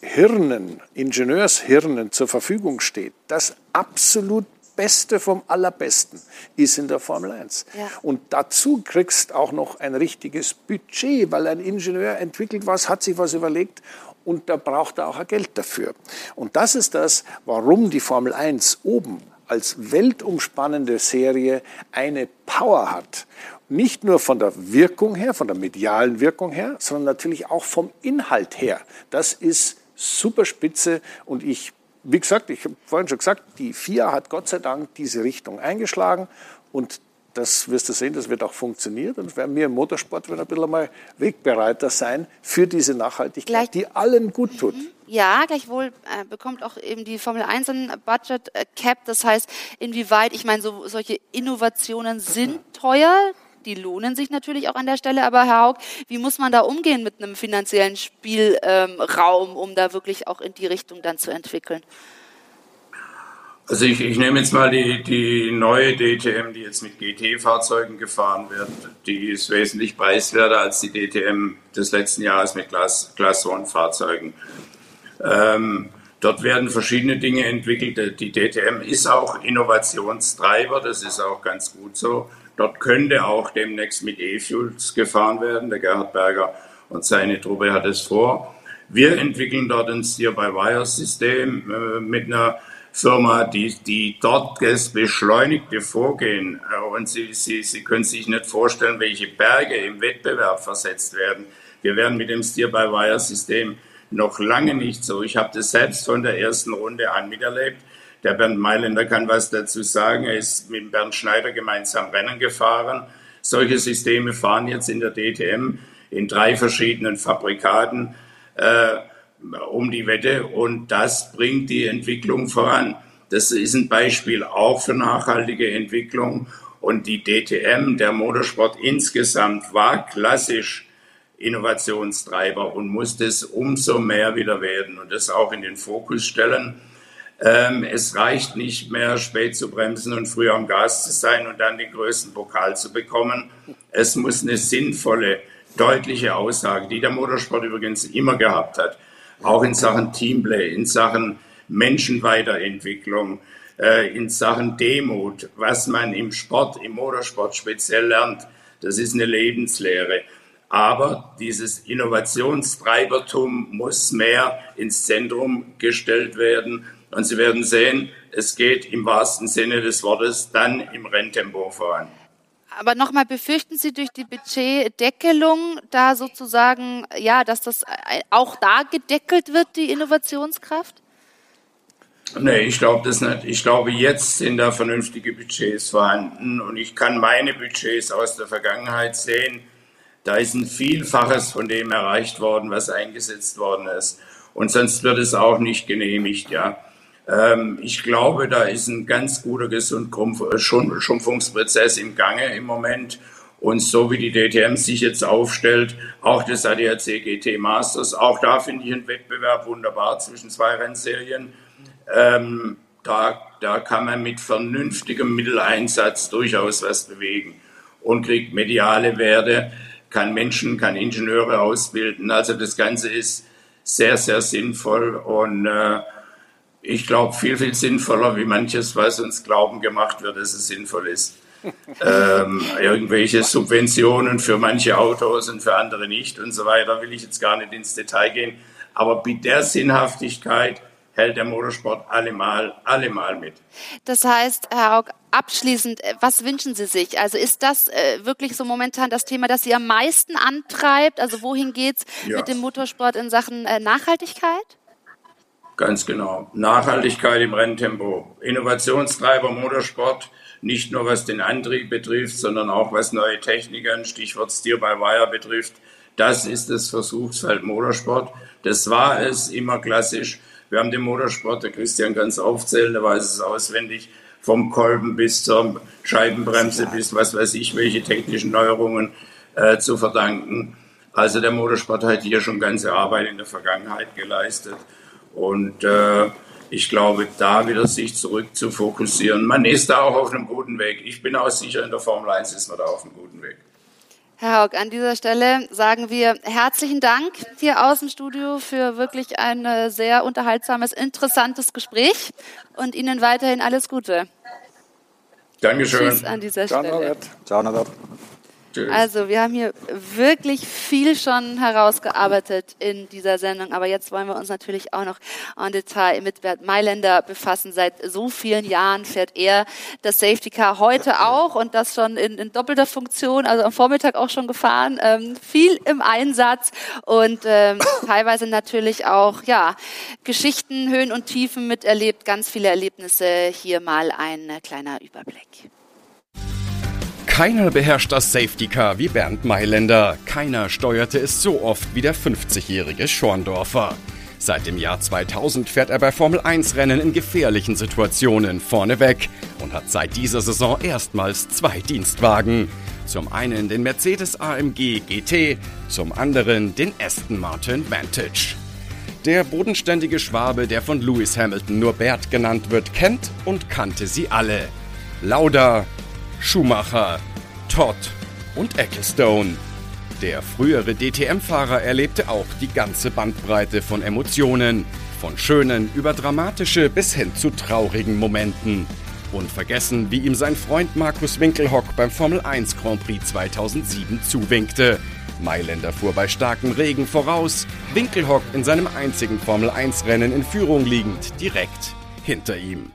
Hirnen, Ingenieurshirnen zur Verfügung steht, das absolut Beste vom Allerbesten ist in der Formel 1. Ja. Und dazu kriegst auch noch ein richtiges Budget, weil ein Ingenieur entwickelt was, hat sich was überlegt und da braucht er auch Geld dafür. Und das ist das, warum die Formel 1 oben als weltumspannende Serie eine Power hat. Nicht nur von der Wirkung her, von der medialen Wirkung her, sondern natürlich auch vom Inhalt her. Das ist super spitze und ich, wie gesagt, ich habe vorhin schon gesagt, die FIA hat Gott sei Dank diese Richtung eingeschlagen und das wirst du sehen, das wird auch funktionieren. Und werden wir im Motorsport werden ein bisschen mal Wegbereiter sein für diese Nachhaltigkeit, Gleich, die allen gut tut. Mhm. Ja, gleichwohl äh, bekommt auch eben die Formel 1 ein Budget äh, Cap. Das heißt, inwieweit, ich meine, so, solche Innovationen sind teuer. Die lohnen sich natürlich auch an der Stelle. Aber Herr Haug, wie muss man da umgehen mit einem finanziellen Spielraum, ähm, um da wirklich auch in die Richtung dann zu entwickeln? Also ich, ich nehme jetzt mal die, die neue DTM, die jetzt mit GT-Fahrzeugen gefahren wird. Die ist wesentlich preiswerter als die DTM des letzten Jahres mit Class, Class One-Fahrzeugen. Ähm, dort werden verschiedene Dinge entwickelt. Die DTM ist auch Innovationstreiber, das ist auch ganz gut so. Dort könnte auch demnächst mit E-Fuels gefahren werden. Der Gerhard Berger und seine Truppe hat es vor. Wir entwickeln dort ein Steer-by-Wire-System äh, mit einer Firma, die, die dort das beschleunigte Vorgehen, äh, und Sie, Sie, Sie können sich nicht vorstellen, welche Berge im Wettbewerb versetzt werden. Wir werden mit dem Steer-by-Wire-System noch lange nicht so. Ich habe das selbst von der ersten Runde an miterlebt. Der Bernd Mailänder kann was dazu sagen. Er ist mit Bernd Schneider gemeinsam Rennen gefahren. Solche Systeme fahren jetzt in der DTM in drei verschiedenen Fabrikaten. Äh, um die Wette und das bringt die Entwicklung voran. Das ist ein Beispiel auch für nachhaltige Entwicklung und die DTM, der Motorsport insgesamt, war klassisch Innovationstreiber und muss das umso mehr wieder werden und das auch in den Fokus stellen. Ähm, es reicht nicht mehr, spät zu bremsen und früh am Gas zu sein und dann den größten Pokal zu bekommen. Es muss eine sinnvolle, deutliche Aussage, die der Motorsport übrigens immer gehabt hat, auch in Sachen Teamplay, in Sachen Menschenweiterentwicklung, äh, in Sachen Demut, was man im Sport, im Motorsport speziell lernt. Das ist eine Lebenslehre. Aber dieses Innovationstreibertum muss mehr ins Zentrum gestellt werden. Und Sie werden sehen, es geht im wahrsten Sinne des Wortes dann im Renntempo voran. Aber nochmal, befürchten Sie durch die Budgetdeckelung da sozusagen, ja, dass das auch da gedeckelt wird, die Innovationskraft? Nee, ich glaube das nicht. Ich glaube, jetzt sind da vernünftige Budgets vorhanden und ich kann meine Budgets aus der Vergangenheit sehen. Da ist ein Vielfaches von dem erreicht worden, was eingesetzt worden ist. Und sonst wird es auch nicht genehmigt, ja. Ähm, ich glaube, da ist ein ganz guter Gesundschrumpfungsprozess im Gange im Moment. Und so wie die DTM sich jetzt aufstellt, auch das ADAC GT Masters, auch da finde ich einen Wettbewerb wunderbar zwischen zwei Rennserien. Ähm, da, da kann man mit vernünftigem Mitteleinsatz durchaus was bewegen und kriegt mediale Werte, kann Menschen, kann Ingenieure ausbilden. Also das Ganze ist sehr, sehr sinnvoll und äh, ich glaube, viel, viel sinnvoller wie manches, was uns glauben gemacht wird, dass es sinnvoll ist. ähm, irgendwelche Subventionen für manche Autos und für andere nicht und so weiter, will ich jetzt gar nicht ins Detail gehen. Aber mit der Sinnhaftigkeit hält der Motorsport allemal, allemal mit. Das heißt, Herr Aug, abschließend, äh, was wünschen Sie sich? Also ist das äh, wirklich so momentan das Thema, das Sie am meisten antreibt? Also wohin geht's ja. mit dem Motorsport in Sachen äh, Nachhaltigkeit? Ganz genau. Nachhaltigkeit im Renntempo. Innovationstreiber Motorsport, nicht nur was den Antrieb betrifft, sondern auch was neue Techniken, Stichwort Steer by Wire betrifft. Das ist das Versuchsfeld Motorsport. Das war es immer klassisch. Wir haben den Motorsport, der Christian kann es aufzählen, der weiß es auswendig, vom Kolben bis zur Scheibenbremse bis was weiß ich, welche technischen Neuerungen äh, zu verdanken. Also der Motorsport hat hier schon ganze Arbeit in der Vergangenheit geleistet. Und äh, ich glaube, da wieder sich zurück zu fokussieren. Man ist da auch auf einem guten Weg. Ich bin auch sicher, in der Formel 1 ist man da auf einem guten Weg. Herr Haug, an dieser Stelle sagen wir herzlichen Dank hier aus dem Studio für wirklich ein äh, sehr unterhaltsames, interessantes Gespräch und Ihnen weiterhin alles Gute. Dankeschön. Tschüss an dieser Stelle. Ciao, Norbert. Ciao, Norbert. Also wir haben hier wirklich viel schon herausgearbeitet in dieser Sendung, aber jetzt wollen wir uns natürlich auch noch en Detail mit Bert Mailänder befassen. Seit so vielen Jahren fährt er das Safety Car heute auch und das schon in, in doppelter Funktion, also am Vormittag auch schon gefahren, ähm, viel im Einsatz und ähm, teilweise natürlich auch ja Geschichten, Höhen und Tiefen miterlebt, ganz viele Erlebnisse. Hier mal ein kleiner Überblick. Keiner beherrscht das Safety Car wie Bernd Mailänder. Keiner steuerte es so oft wie der 50-jährige Schorndorfer. Seit dem Jahr 2000 fährt er bei Formel 1 Rennen in gefährlichen Situationen vorneweg und hat seit dieser Saison erstmals zwei Dienstwagen. Zum einen den Mercedes AMG GT, zum anderen den Aston Martin Vantage. Der bodenständige Schwabe, der von Lewis Hamilton nur Bert genannt wird, kennt und kannte sie alle. Lauda, Schumacher, Todd und Ecclestone. Der frühere DTM-Fahrer erlebte auch die ganze Bandbreite von Emotionen, von schönen über dramatische bis hin zu traurigen Momenten. Unvergessen, wie ihm sein Freund Markus Winkelhock beim Formel 1 Grand Prix 2007 zuwinkte. Mailänder fuhr bei starkem Regen voraus, Winkelhock in seinem einzigen Formel 1 Rennen in Führung liegend direkt hinter ihm.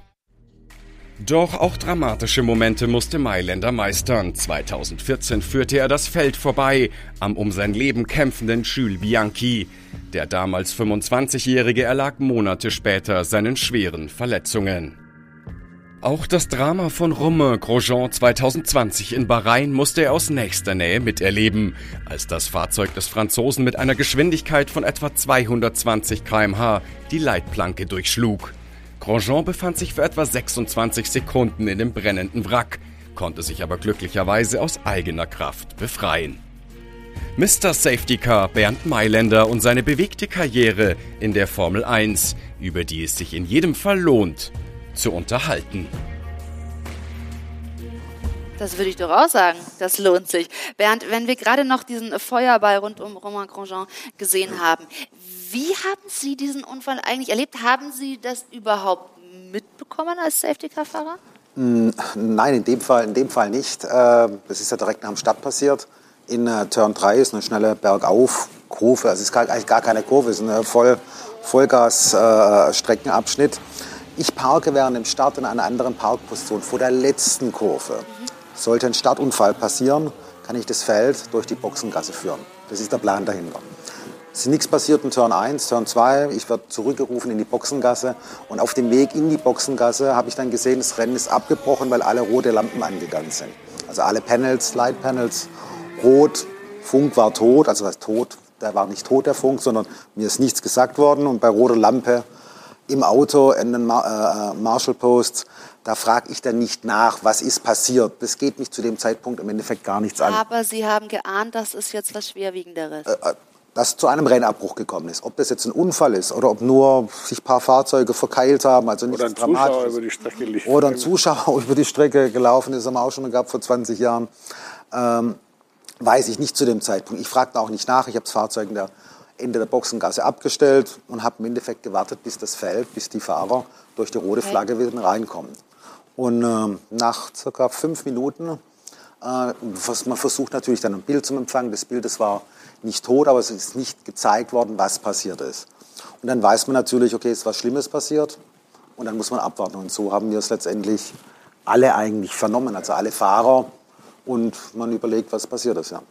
Doch auch dramatische Momente musste Mailänder meistern. 2014 führte er das Feld vorbei am um sein Leben kämpfenden Jules Bianchi. Der damals 25-Jährige erlag Monate später seinen schweren Verletzungen. Auch das Drama von Romain Grosjean 2020 in Bahrain musste er aus nächster Nähe miterleben, als das Fahrzeug des Franzosen mit einer Geschwindigkeit von etwa 220 km/h die Leitplanke durchschlug. Grosjean befand sich für etwa 26 Sekunden in dem brennenden Wrack, konnte sich aber glücklicherweise aus eigener Kraft befreien. Mr. Safety Car Bernd Mailänder und seine bewegte Karriere in der Formel 1, über die es sich in jedem Fall lohnt, zu unterhalten. Das würde ich doch auch sagen. Das lohnt sich. Bernd, wenn wir gerade noch diesen Feuerball rund um Romain Grosjean gesehen haben, wie haben Sie diesen Unfall eigentlich erlebt? Haben Sie das überhaupt mitbekommen als Safety-Car-Fahrer? Mm, nein, in dem Fall, in dem Fall nicht. Das äh, ist ja direkt nach dem Start passiert. In äh, Turn 3 ist eine schnelle Bergauf-Kurve. Also es ist eigentlich gar keine Kurve, es ist ein Voll, Vollgas-Streckenabschnitt. Äh, ich parke während dem Start in einer anderen Parkposition vor der letzten Kurve. Sollte ein Startunfall passieren, kann ich das Feld durch die Boxengasse führen. Das ist der Plan dahinter. Es ist nichts passiert in Turn 1, Turn 2. Ich werde zurückgerufen in die Boxengasse. Und auf dem Weg in die Boxengasse habe ich dann gesehen, das Rennen ist abgebrochen, weil alle rote Lampen angegangen sind. Also alle Panels, Light Panels, rot. Funk war tot, also was tot, der war nicht tot, der Funk, sondern mir ist nichts gesagt worden. Und bei roter Lampe im Auto in den Mar äh, Marshall Posts, da frage ich dann nicht nach, was ist passiert. Das geht mich zu dem Zeitpunkt im Endeffekt gar nichts an. Aber Sie haben geahnt, das ist jetzt was Schwerwiegenderes. Äh, äh dass zu einem Rennabbruch gekommen ist. Ob das jetzt ein Unfall ist oder ob nur sich ein paar Fahrzeuge verkeilt haben, also nichts oder ein Zuschauer über die Strecke lief. Oder ein Zuschauer über die Strecke gelaufen ist, haben wir auch schon gehabt vor 20 Jahren. Ähm, weiß ich nicht zu dem Zeitpunkt. Ich fragte auch nicht nach. Ich habe das Fahrzeug in der Ende der Boxengasse abgestellt und habe im Endeffekt gewartet, bis das fällt, bis die Fahrer durch die rote Flagge wieder reinkommen. Und äh, nach circa fünf Minuten, äh, man versucht natürlich dann ein Bild zum Empfangen. Das Bild, das war nicht tot, aber es ist nicht gezeigt worden, was passiert ist. Und dann weiß man natürlich, okay, es ist was Schlimmes passiert und dann muss man abwarten. Und so haben wir es letztendlich alle eigentlich vernommen, also alle Fahrer. Und man überlegt, was passiert ist, ja.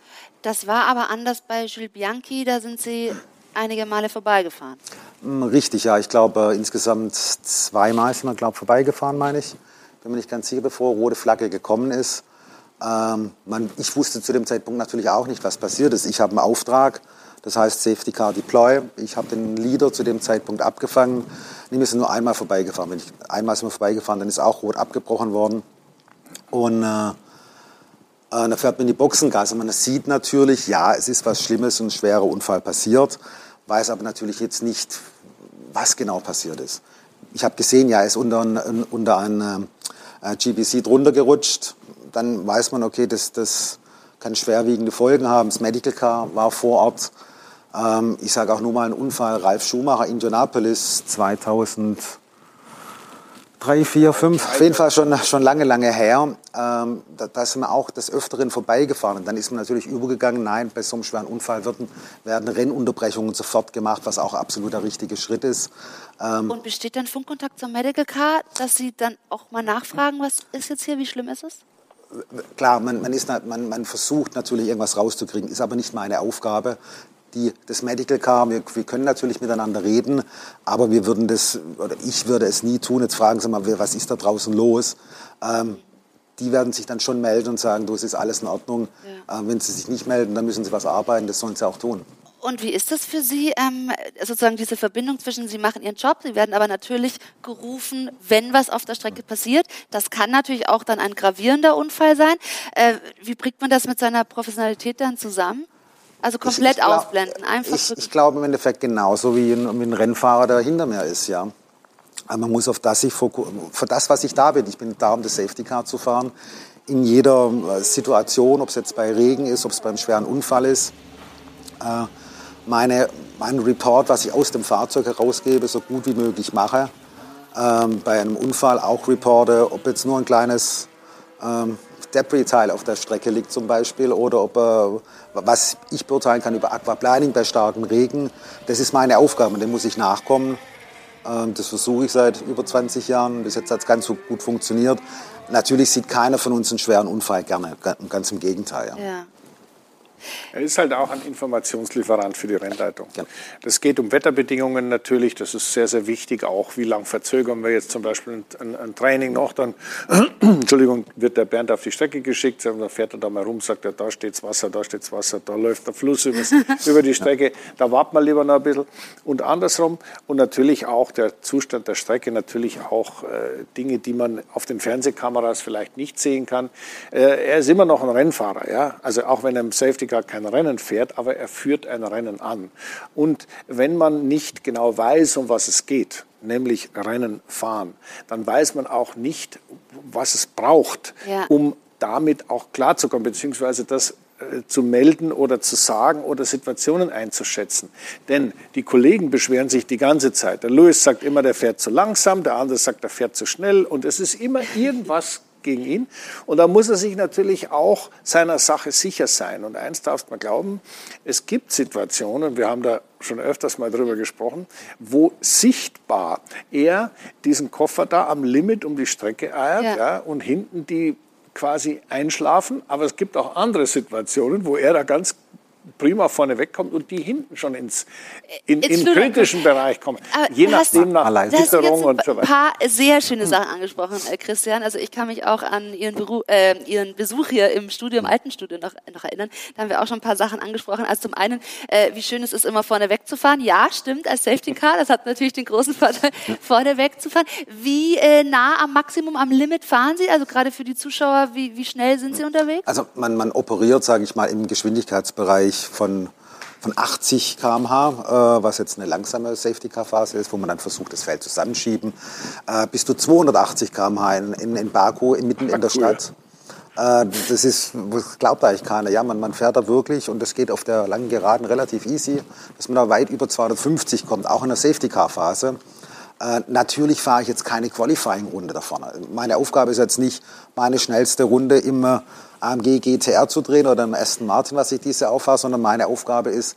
Das war aber anders bei Jules Bianchi, da sind Sie einige Male vorbeigefahren. Hm, richtig, ja. Ich glaube, äh, insgesamt zweimal sind wir, glaube vorbeigefahren, meine ich. Bin mir nicht ganz sicher, bevor rote Flagge gekommen ist. Ähm, man, ich wusste zu dem Zeitpunkt natürlich auch nicht, was passiert ist. Ich habe einen Auftrag, Das heißt Safety Car Deploy. Ich habe den Leader zu dem Zeitpunkt abgefangen. Wir sind nur einmal vorbeigefahren. Wenn ich, einmal sind wir vorbeigefahren, dann ist auch rot abgebrochen worden. Und äh, äh, da fährt man in die Boxengasse. Man sieht natürlich, ja, es ist was Schlimmes, ein schwerer Unfall passiert, weiß aber natürlich jetzt nicht, was genau passiert ist. Ich habe gesehen, ja, er ist unter, unter ein äh, GBC drunter gerutscht. Dann weiß man, okay, das, das kann schwerwiegende Folgen haben. Das Medical Car war vor Ort. Ähm, ich sage auch nur mal einen Unfall. Ralf Schumacher, Indianapolis 2000 drei, vier, fünf, auf jeden Fall schon, schon lange, lange her. Ähm, da, da sind wir auch des Öfteren vorbeigefahren. Und dann ist man natürlich übergegangen, nein, bei so einem schweren Unfall werden, werden Rennunterbrechungen sofort gemacht, was auch absolut der richtige Schritt ist. Ähm, Und besteht dann Funkkontakt zum Medical Car, dass Sie dann auch mal nachfragen, was ist jetzt hier, wie schlimm ist es? Klar, man, man, ist, man, man versucht natürlich irgendwas rauszukriegen, ist aber nicht meine Aufgabe die, das Medical Car, wir, wir, können natürlich miteinander reden, aber wir würden das, oder ich würde es nie tun. Jetzt fragen Sie mal, was ist da draußen los? Ähm, die werden sich dann schon melden und sagen, du, es ist alles in Ordnung. Ja. Ähm, wenn sie sich nicht melden, dann müssen sie was arbeiten, das sollen sie auch tun. Und wie ist das für Sie, ähm, sozusagen diese Verbindung zwischen, Sie machen Ihren Job, Sie werden aber natürlich gerufen, wenn was auf der Strecke passiert. Das kann natürlich auch dann ein gravierender Unfall sein. Äh, wie bringt man das mit seiner Professionalität dann zusammen? Also komplett ich, ich glaub, ausblenden, einfach. Ich, ich glaube im Endeffekt genauso wie ein, wie ein Rennfahrer, der hinter mir ist, ja. Aber man muss auf das sich für das, was ich da bin. Ich bin da, um das Safety Car zu fahren. In jeder äh, Situation, ob es jetzt bei Regen ist, ob es beim schweren Unfall ist. Äh, meine, mein Report, was ich aus dem Fahrzeug herausgebe, so gut wie möglich mache. Ähm, bei einem Unfall auch reporte, ob jetzt nur ein kleines ähm, Debris-Teil auf der Strecke liegt zum Beispiel oder ob er, was ich beurteilen kann über Aquaplaning bei starkem Regen, das ist meine Aufgabe und dem muss ich nachkommen. Ähm, das versuche ich seit über 20 Jahren. Bis jetzt hat es ganz so gut funktioniert. Natürlich sieht keiner von uns einen schweren Unfall gerne, ganz im Gegenteil. Ja. ja. Er ist halt auch ein Informationslieferant für die Rennleitung. Ja. Das geht um Wetterbedingungen natürlich, das ist sehr, sehr wichtig. Auch wie lange verzögern wir jetzt zum Beispiel ein, ein Training noch, dann Entschuldigung, wird der Bernd auf die Strecke geschickt, dann fährt er da mal rum, sagt er, da steht's Wasser, da steht's Wasser, da läuft der Fluss über die Strecke, da warten wir lieber noch ein bisschen. Und andersrum und natürlich auch der Zustand der Strecke, natürlich auch äh, Dinge, die man auf den Fernsehkameras vielleicht nicht sehen kann. Äh, er ist immer noch ein Rennfahrer, ja, also auch wenn er im Safety gar kein Rennen fährt, aber er führt ein Rennen an. Und wenn man nicht genau weiß, um was es geht, nämlich Rennen fahren, dann weiß man auch nicht, was es braucht, ja. um damit auch klarzukommen, beziehungsweise das äh, zu melden oder zu sagen oder Situationen einzuschätzen. Denn die Kollegen beschweren sich die ganze Zeit. Der Louis sagt immer, der fährt zu langsam, der andere sagt, der fährt zu schnell und es ist immer irgendwas gegen ihn. Und da muss er sich natürlich auch seiner Sache sicher sein. Und eins darfst man glauben, es gibt Situationen, wir haben da schon öfters mal drüber gesprochen, wo sichtbar er diesen Koffer da am Limit um die Strecke eiert ja. Ja, und hinten die quasi einschlafen. Aber es gibt auch andere Situationen, wo er da ganz prima vorne wegkommt und die hinten schon ins, in, in kritischen Bereich kommen. Aber Je nachdem nach Witterung und so weiter. ein paar sehr schöne Sachen angesprochen, äh, Christian. Also ich kann mich auch an Ihren, Beru äh, Ihren Besuch hier im Studio, im alten Studio noch, noch erinnern. Da haben wir auch schon ein paar Sachen angesprochen. Also zum einen, äh, wie schön es ist, immer vorne wegzufahren. Ja, stimmt, als Safety Car. Das hat natürlich den großen Vorteil, vorne wegzufahren. Wie äh, nah am Maximum, am Limit fahren Sie? Also gerade für die Zuschauer, wie, wie schnell sind Sie unterwegs? Also man, man operiert, sage ich mal, im Geschwindigkeitsbereich von, von 80 km/h, äh, was jetzt eine langsame Safety-Car-Phase ist, wo man dann versucht, das Feld zusammenschieben, äh, bis zu 280 km/h in, in, in Baku, mitten in der Stadt. Äh, das ist, das glaubt eigentlich keiner. Ja, man, man fährt da wirklich und das geht auf der langen Geraden relativ easy, dass man da weit über 250 kommt, auch in der Safety-Car-Phase. Äh, natürlich fahre ich jetzt keine Qualifying-Runde da vorne. Meine Aufgabe ist jetzt nicht, meine schnellste Runde immer AMG GTR zu drehen oder im Aston Martin, was ich diese auffahre, sondern meine Aufgabe ist,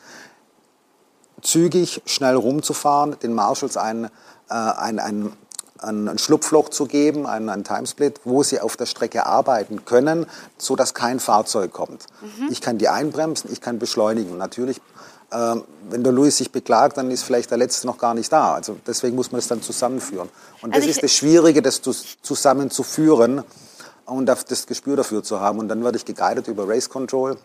zügig, schnell rumzufahren, den Marshalls ein, äh, ein, ein, ein, Schlupfloch zu geben, einen, einen Timesplit, wo sie auf der Strecke arbeiten können, so dass kein Fahrzeug kommt. Mhm. Ich kann die einbremsen, ich kann beschleunigen. Natürlich ähm, wenn der Louis sich beklagt, dann ist vielleicht der Letzte noch gar nicht da. Also deswegen muss man es dann zusammenführen. Und das also ist das Schwierige, das zusammenzuführen und das Gespür dafür zu haben. Und dann werde ich geguided über Race Control.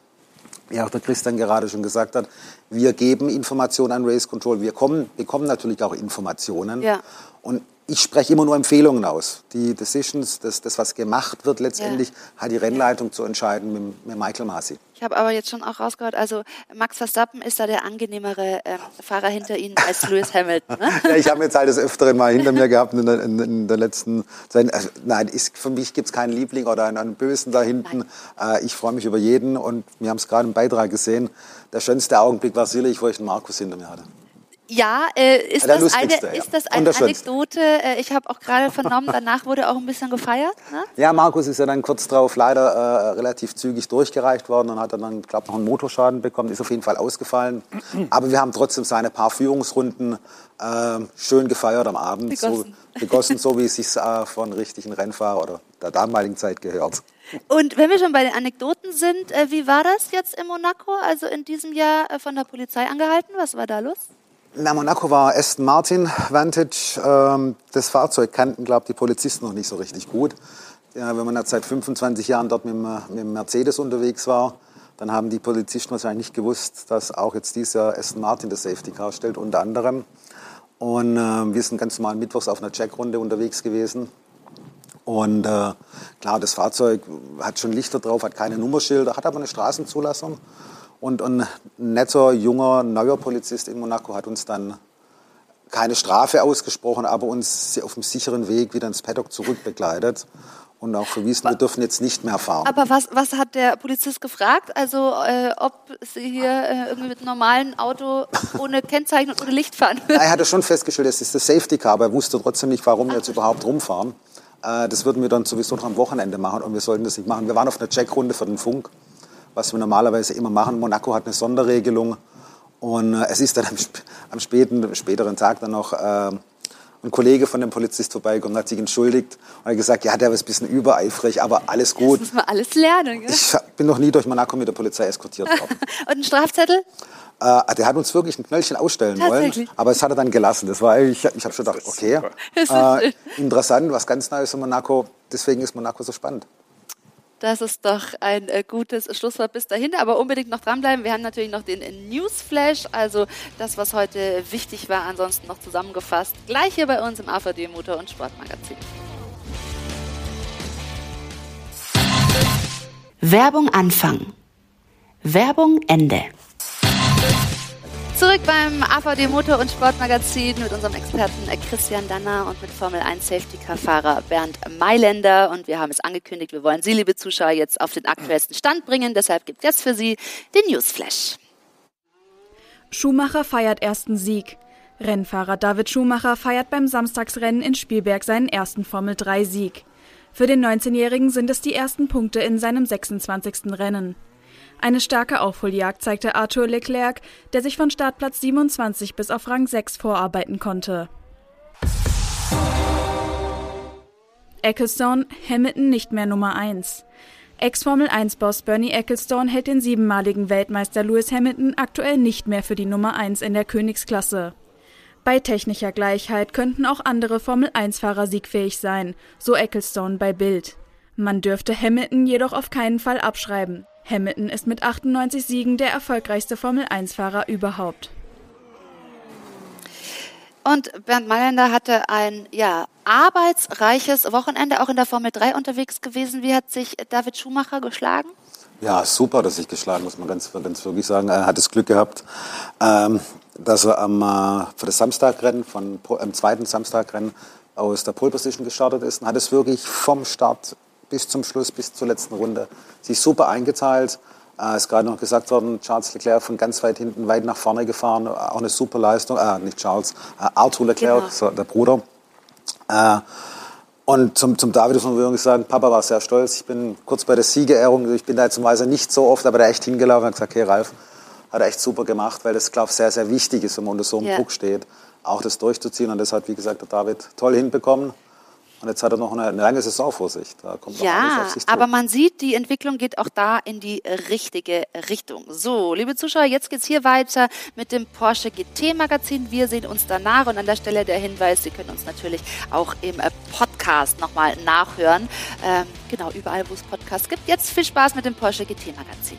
wie auch der Christian gerade schon gesagt hat, wir geben Informationen an Race Control, wir kommen, bekommen natürlich auch Informationen. Ja. Und ich spreche immer nur Empfehlungen aus. Die Decisions, das, das was gemacht wird, letztendlich ja. hat die Rennleitung zu entscheiden mit, mit Michael Masi. Ich habe aber jetzt schon auch rausgehört, also Max Verstappen ist da der angenehmere äh, Fahrer hinter Ihnen als Lewis Hamilton. Ne? ja, ich habe jetzt halt das Öfteren mal hinter mir gehabt in der, in, in der letzten Zeit. Also, nein, ist, für mich gibt es keinen Liebling oder einen, einen Bösen da hinten. Äh, ich freue mich über jeden und wir haben es gerade im Beitrag gesehen. Der schönste Augenblick war sicherlich, wo ich den Markus hinter mir hatte. Ja, äh, ist, das eine, ja. ist das eine Anekdote? Äh, ich habe auch gerade vernommen, danach wurde auch ein bisschen gefeiert. Ne? Ja, Markus ist ja dann kurz darauf leider äh, relativ zügig durchgereicht worden und hat dann, glaube noch einen Motorschaden bekommen, ist auf jeden Fall ausgefallen. Aber wir haben trotzdem seine paar Führungsrunden äh, schön gefeiert am Abend. Begossen. So, begossen, so wie es sich äh, von richtigen Rennfahrer oder der damaligen Zeit gehört. Und wenn wir schon bei den Anekdoten sind, äh, wie war das jetzt in Monaco? Also in diesem Jahr von der Polizei angehalten? Was war da los? Na, Monaco war Aston Martin Vantage. Ähm, das Fahrzeug kannten, glaube ich, die Polizisten noch nicht so richtig gut. Ja, wenn man jetzt seit 25 Jahren dort mit dem, mit dem Mercedes unterwegs war, dann haben die Polizisten wahrscheinlich nicht gewusst, dass auch jetzt dieses Jahr Aston Martin das Safety Car stellt, unter anderem. Und äh, wir sind ganz normal mittwochs auf einer Checkrunde unterwegs gewesen. Und äh, klar, das Fahrzeug hat schon Lichter drauf, hat keine Nummerschilder, hat aber eine Straßenzulassung. Und ein netter, junger, neuer Polizist in Monaco hat uns dann keine Strafe ausgesprochen, aber uns auf dem sicheren Weg wieder ins Paddock zurückbegleitet und auch verwiesen, wir dürfen jetzt nicht mehr fahren. Aber was, was hat der Polizist gefragt? Also äh, ob Sie hier äh, irgendwie mit einem normalen Auto ohne Kennzeichen und ohne Licht fahren? er hatte schon festgestellt, es ist das Safety Car, aber er wusste trotzdem nicht, warum wir jetzt überhaupt rumfahren. Äh, das würden wir dann sowieso noch am Wochenende machen und wir sollten das nicht machen. Wir waren auf einer Checkrunde für den Funk was wir normalerweise immer machen. Monaco hat eine Sonderregelung und äh, es ist dann am, am späten, späteren Tag dann noch äh, ein Kollege von dem Polizist vorbeigekommen, hat sich entschuldigt und hat gesagt, ja, der war ein bisschen übereifrig, aber alles gut. Das muss man alles lernen. Gell? Ich bin noch nie durch Monaco mit der Polizei eskortiert worden. und ein Strafzettel? Äh, der hat uns wirklich ein Knöllchen ausstellen wollen, aber es hat er dann gelassen. Das war, ich, ich habe schon gedacht, okay, äh, interessant, was ganz Neues in Monaco. Deswegen ist Monaco so spannend. Das ist doch ein äh, gutes Schlusswort bis dahin. Aber unbedingt noch dranbleiben. Wir haben natürlich noch den Newsflash, also das, was heute wichtig war, ansonsten noch zusammengefasst. Gleich hier bei uns im AVD Motor- und Sportmagazin. Werbung Anfang. Werbung Ende. Zurück beim AVD Motor- und Sportmagazin mit unserem Experten Christian Danner und mit Formel 1 Safety Car Fahrer Bernd Mailänder. Und wir haben es angekündigt, wir wollen Sie, liebe Zuschauer, jetzt auf den aktuellsten Stand bringen. Deshalb gibt es für Sie den Newsflash. Schumacher feiert ersten Sieg. Rennfahrer David Schumacher feiert beim Samstagsrennen in Spielberg seinen ersten Formel 3 Sieg. Für den 19-Jährigen sind es die ersten Punkte in seinem 26. Rennen. Eine starke Aufholjagd zeigte Arthur Leclerc, der sich von Startplatz 27 bis auf Rang 6 vorarbeiten konnte. Ecclestone, Hamilton nicht mehr Nummer 1. Ex-Formel-1-Boss Bernie Ecclestone hält den siebenmaligen Weltmeister Lewis Hamilton aktuell nicht mehr für die Nummer 1 in der Königsklasse. Bei technischer Gleichheit könnten auch andere Formel-1-Fahrer siegfähig sein, so Ecclestone bei Bild. Man dürfte Hamilton jedoch auf keinen Fall abschreiben. Hamilton ist mit 98 Siegen der erfolgreichste Formel-1-Fahrer überhaupt. Und Bernd Mailänder hatte ein ja, arbeitsreiches Wochenende, auch in der Formel 3 unterwegs gewesen. Wie hat sich David Schumacher geschlagen? Ja, super, dass sich geschlagen, muss man ganz, ganz wirklich sagen. Er hat das Glück gehabt, ähm, dass er am, äh, für das Samstagrennen, von, am zweiten Samstagrennen aus der Pole Position gestartet ist und hat es wirklich vom Start bis zum Schluss, bis zur letzten Runde. Sich super eingezahlt. Äh, ist gerade noch gesagt worden, Charles Leclerc von ganz weit hinten weit nach vorne gefahren. Auch eine super Leistung. Äh, nicht Charles, äh, Arthur Leclerc, genau. so, der Bruder. Äh, und zum, zum David muss man sagen, Papa war sehr stolz. Ich bin kurz bei der Siegerehrung, ich bin da jetzt Weise nicht so oft, aber da echt hingelaufen und gesagt, okay, Ralf, hat er echt super gemacht, weil das, glaube ich, sehr, sehr wichtig ist, wenn man unter so einem yeah. Druck steht, auch das durchzuziehen. Und das hat, wie gesagt, der David toll hinbekommen. Und jetzt hat er noch eine, eine lange Saison vor sich. Da kommt ja, aber man sieht, die Entwicklung geht auch da in die richtige Richtung. So, liebe Zuschauer, jetzt geht es hier weiter mit dem Porsche GT Magazin. Wir sehen uns danach und an der Stelle der Hinweis, Sie können uns natürlich auch im äh, Podcast nochmal nachhören. Ähm, genau, überall, wo es Podcasts gibt. Jetzt viel Spaß mit dem Porsche GT Magazin.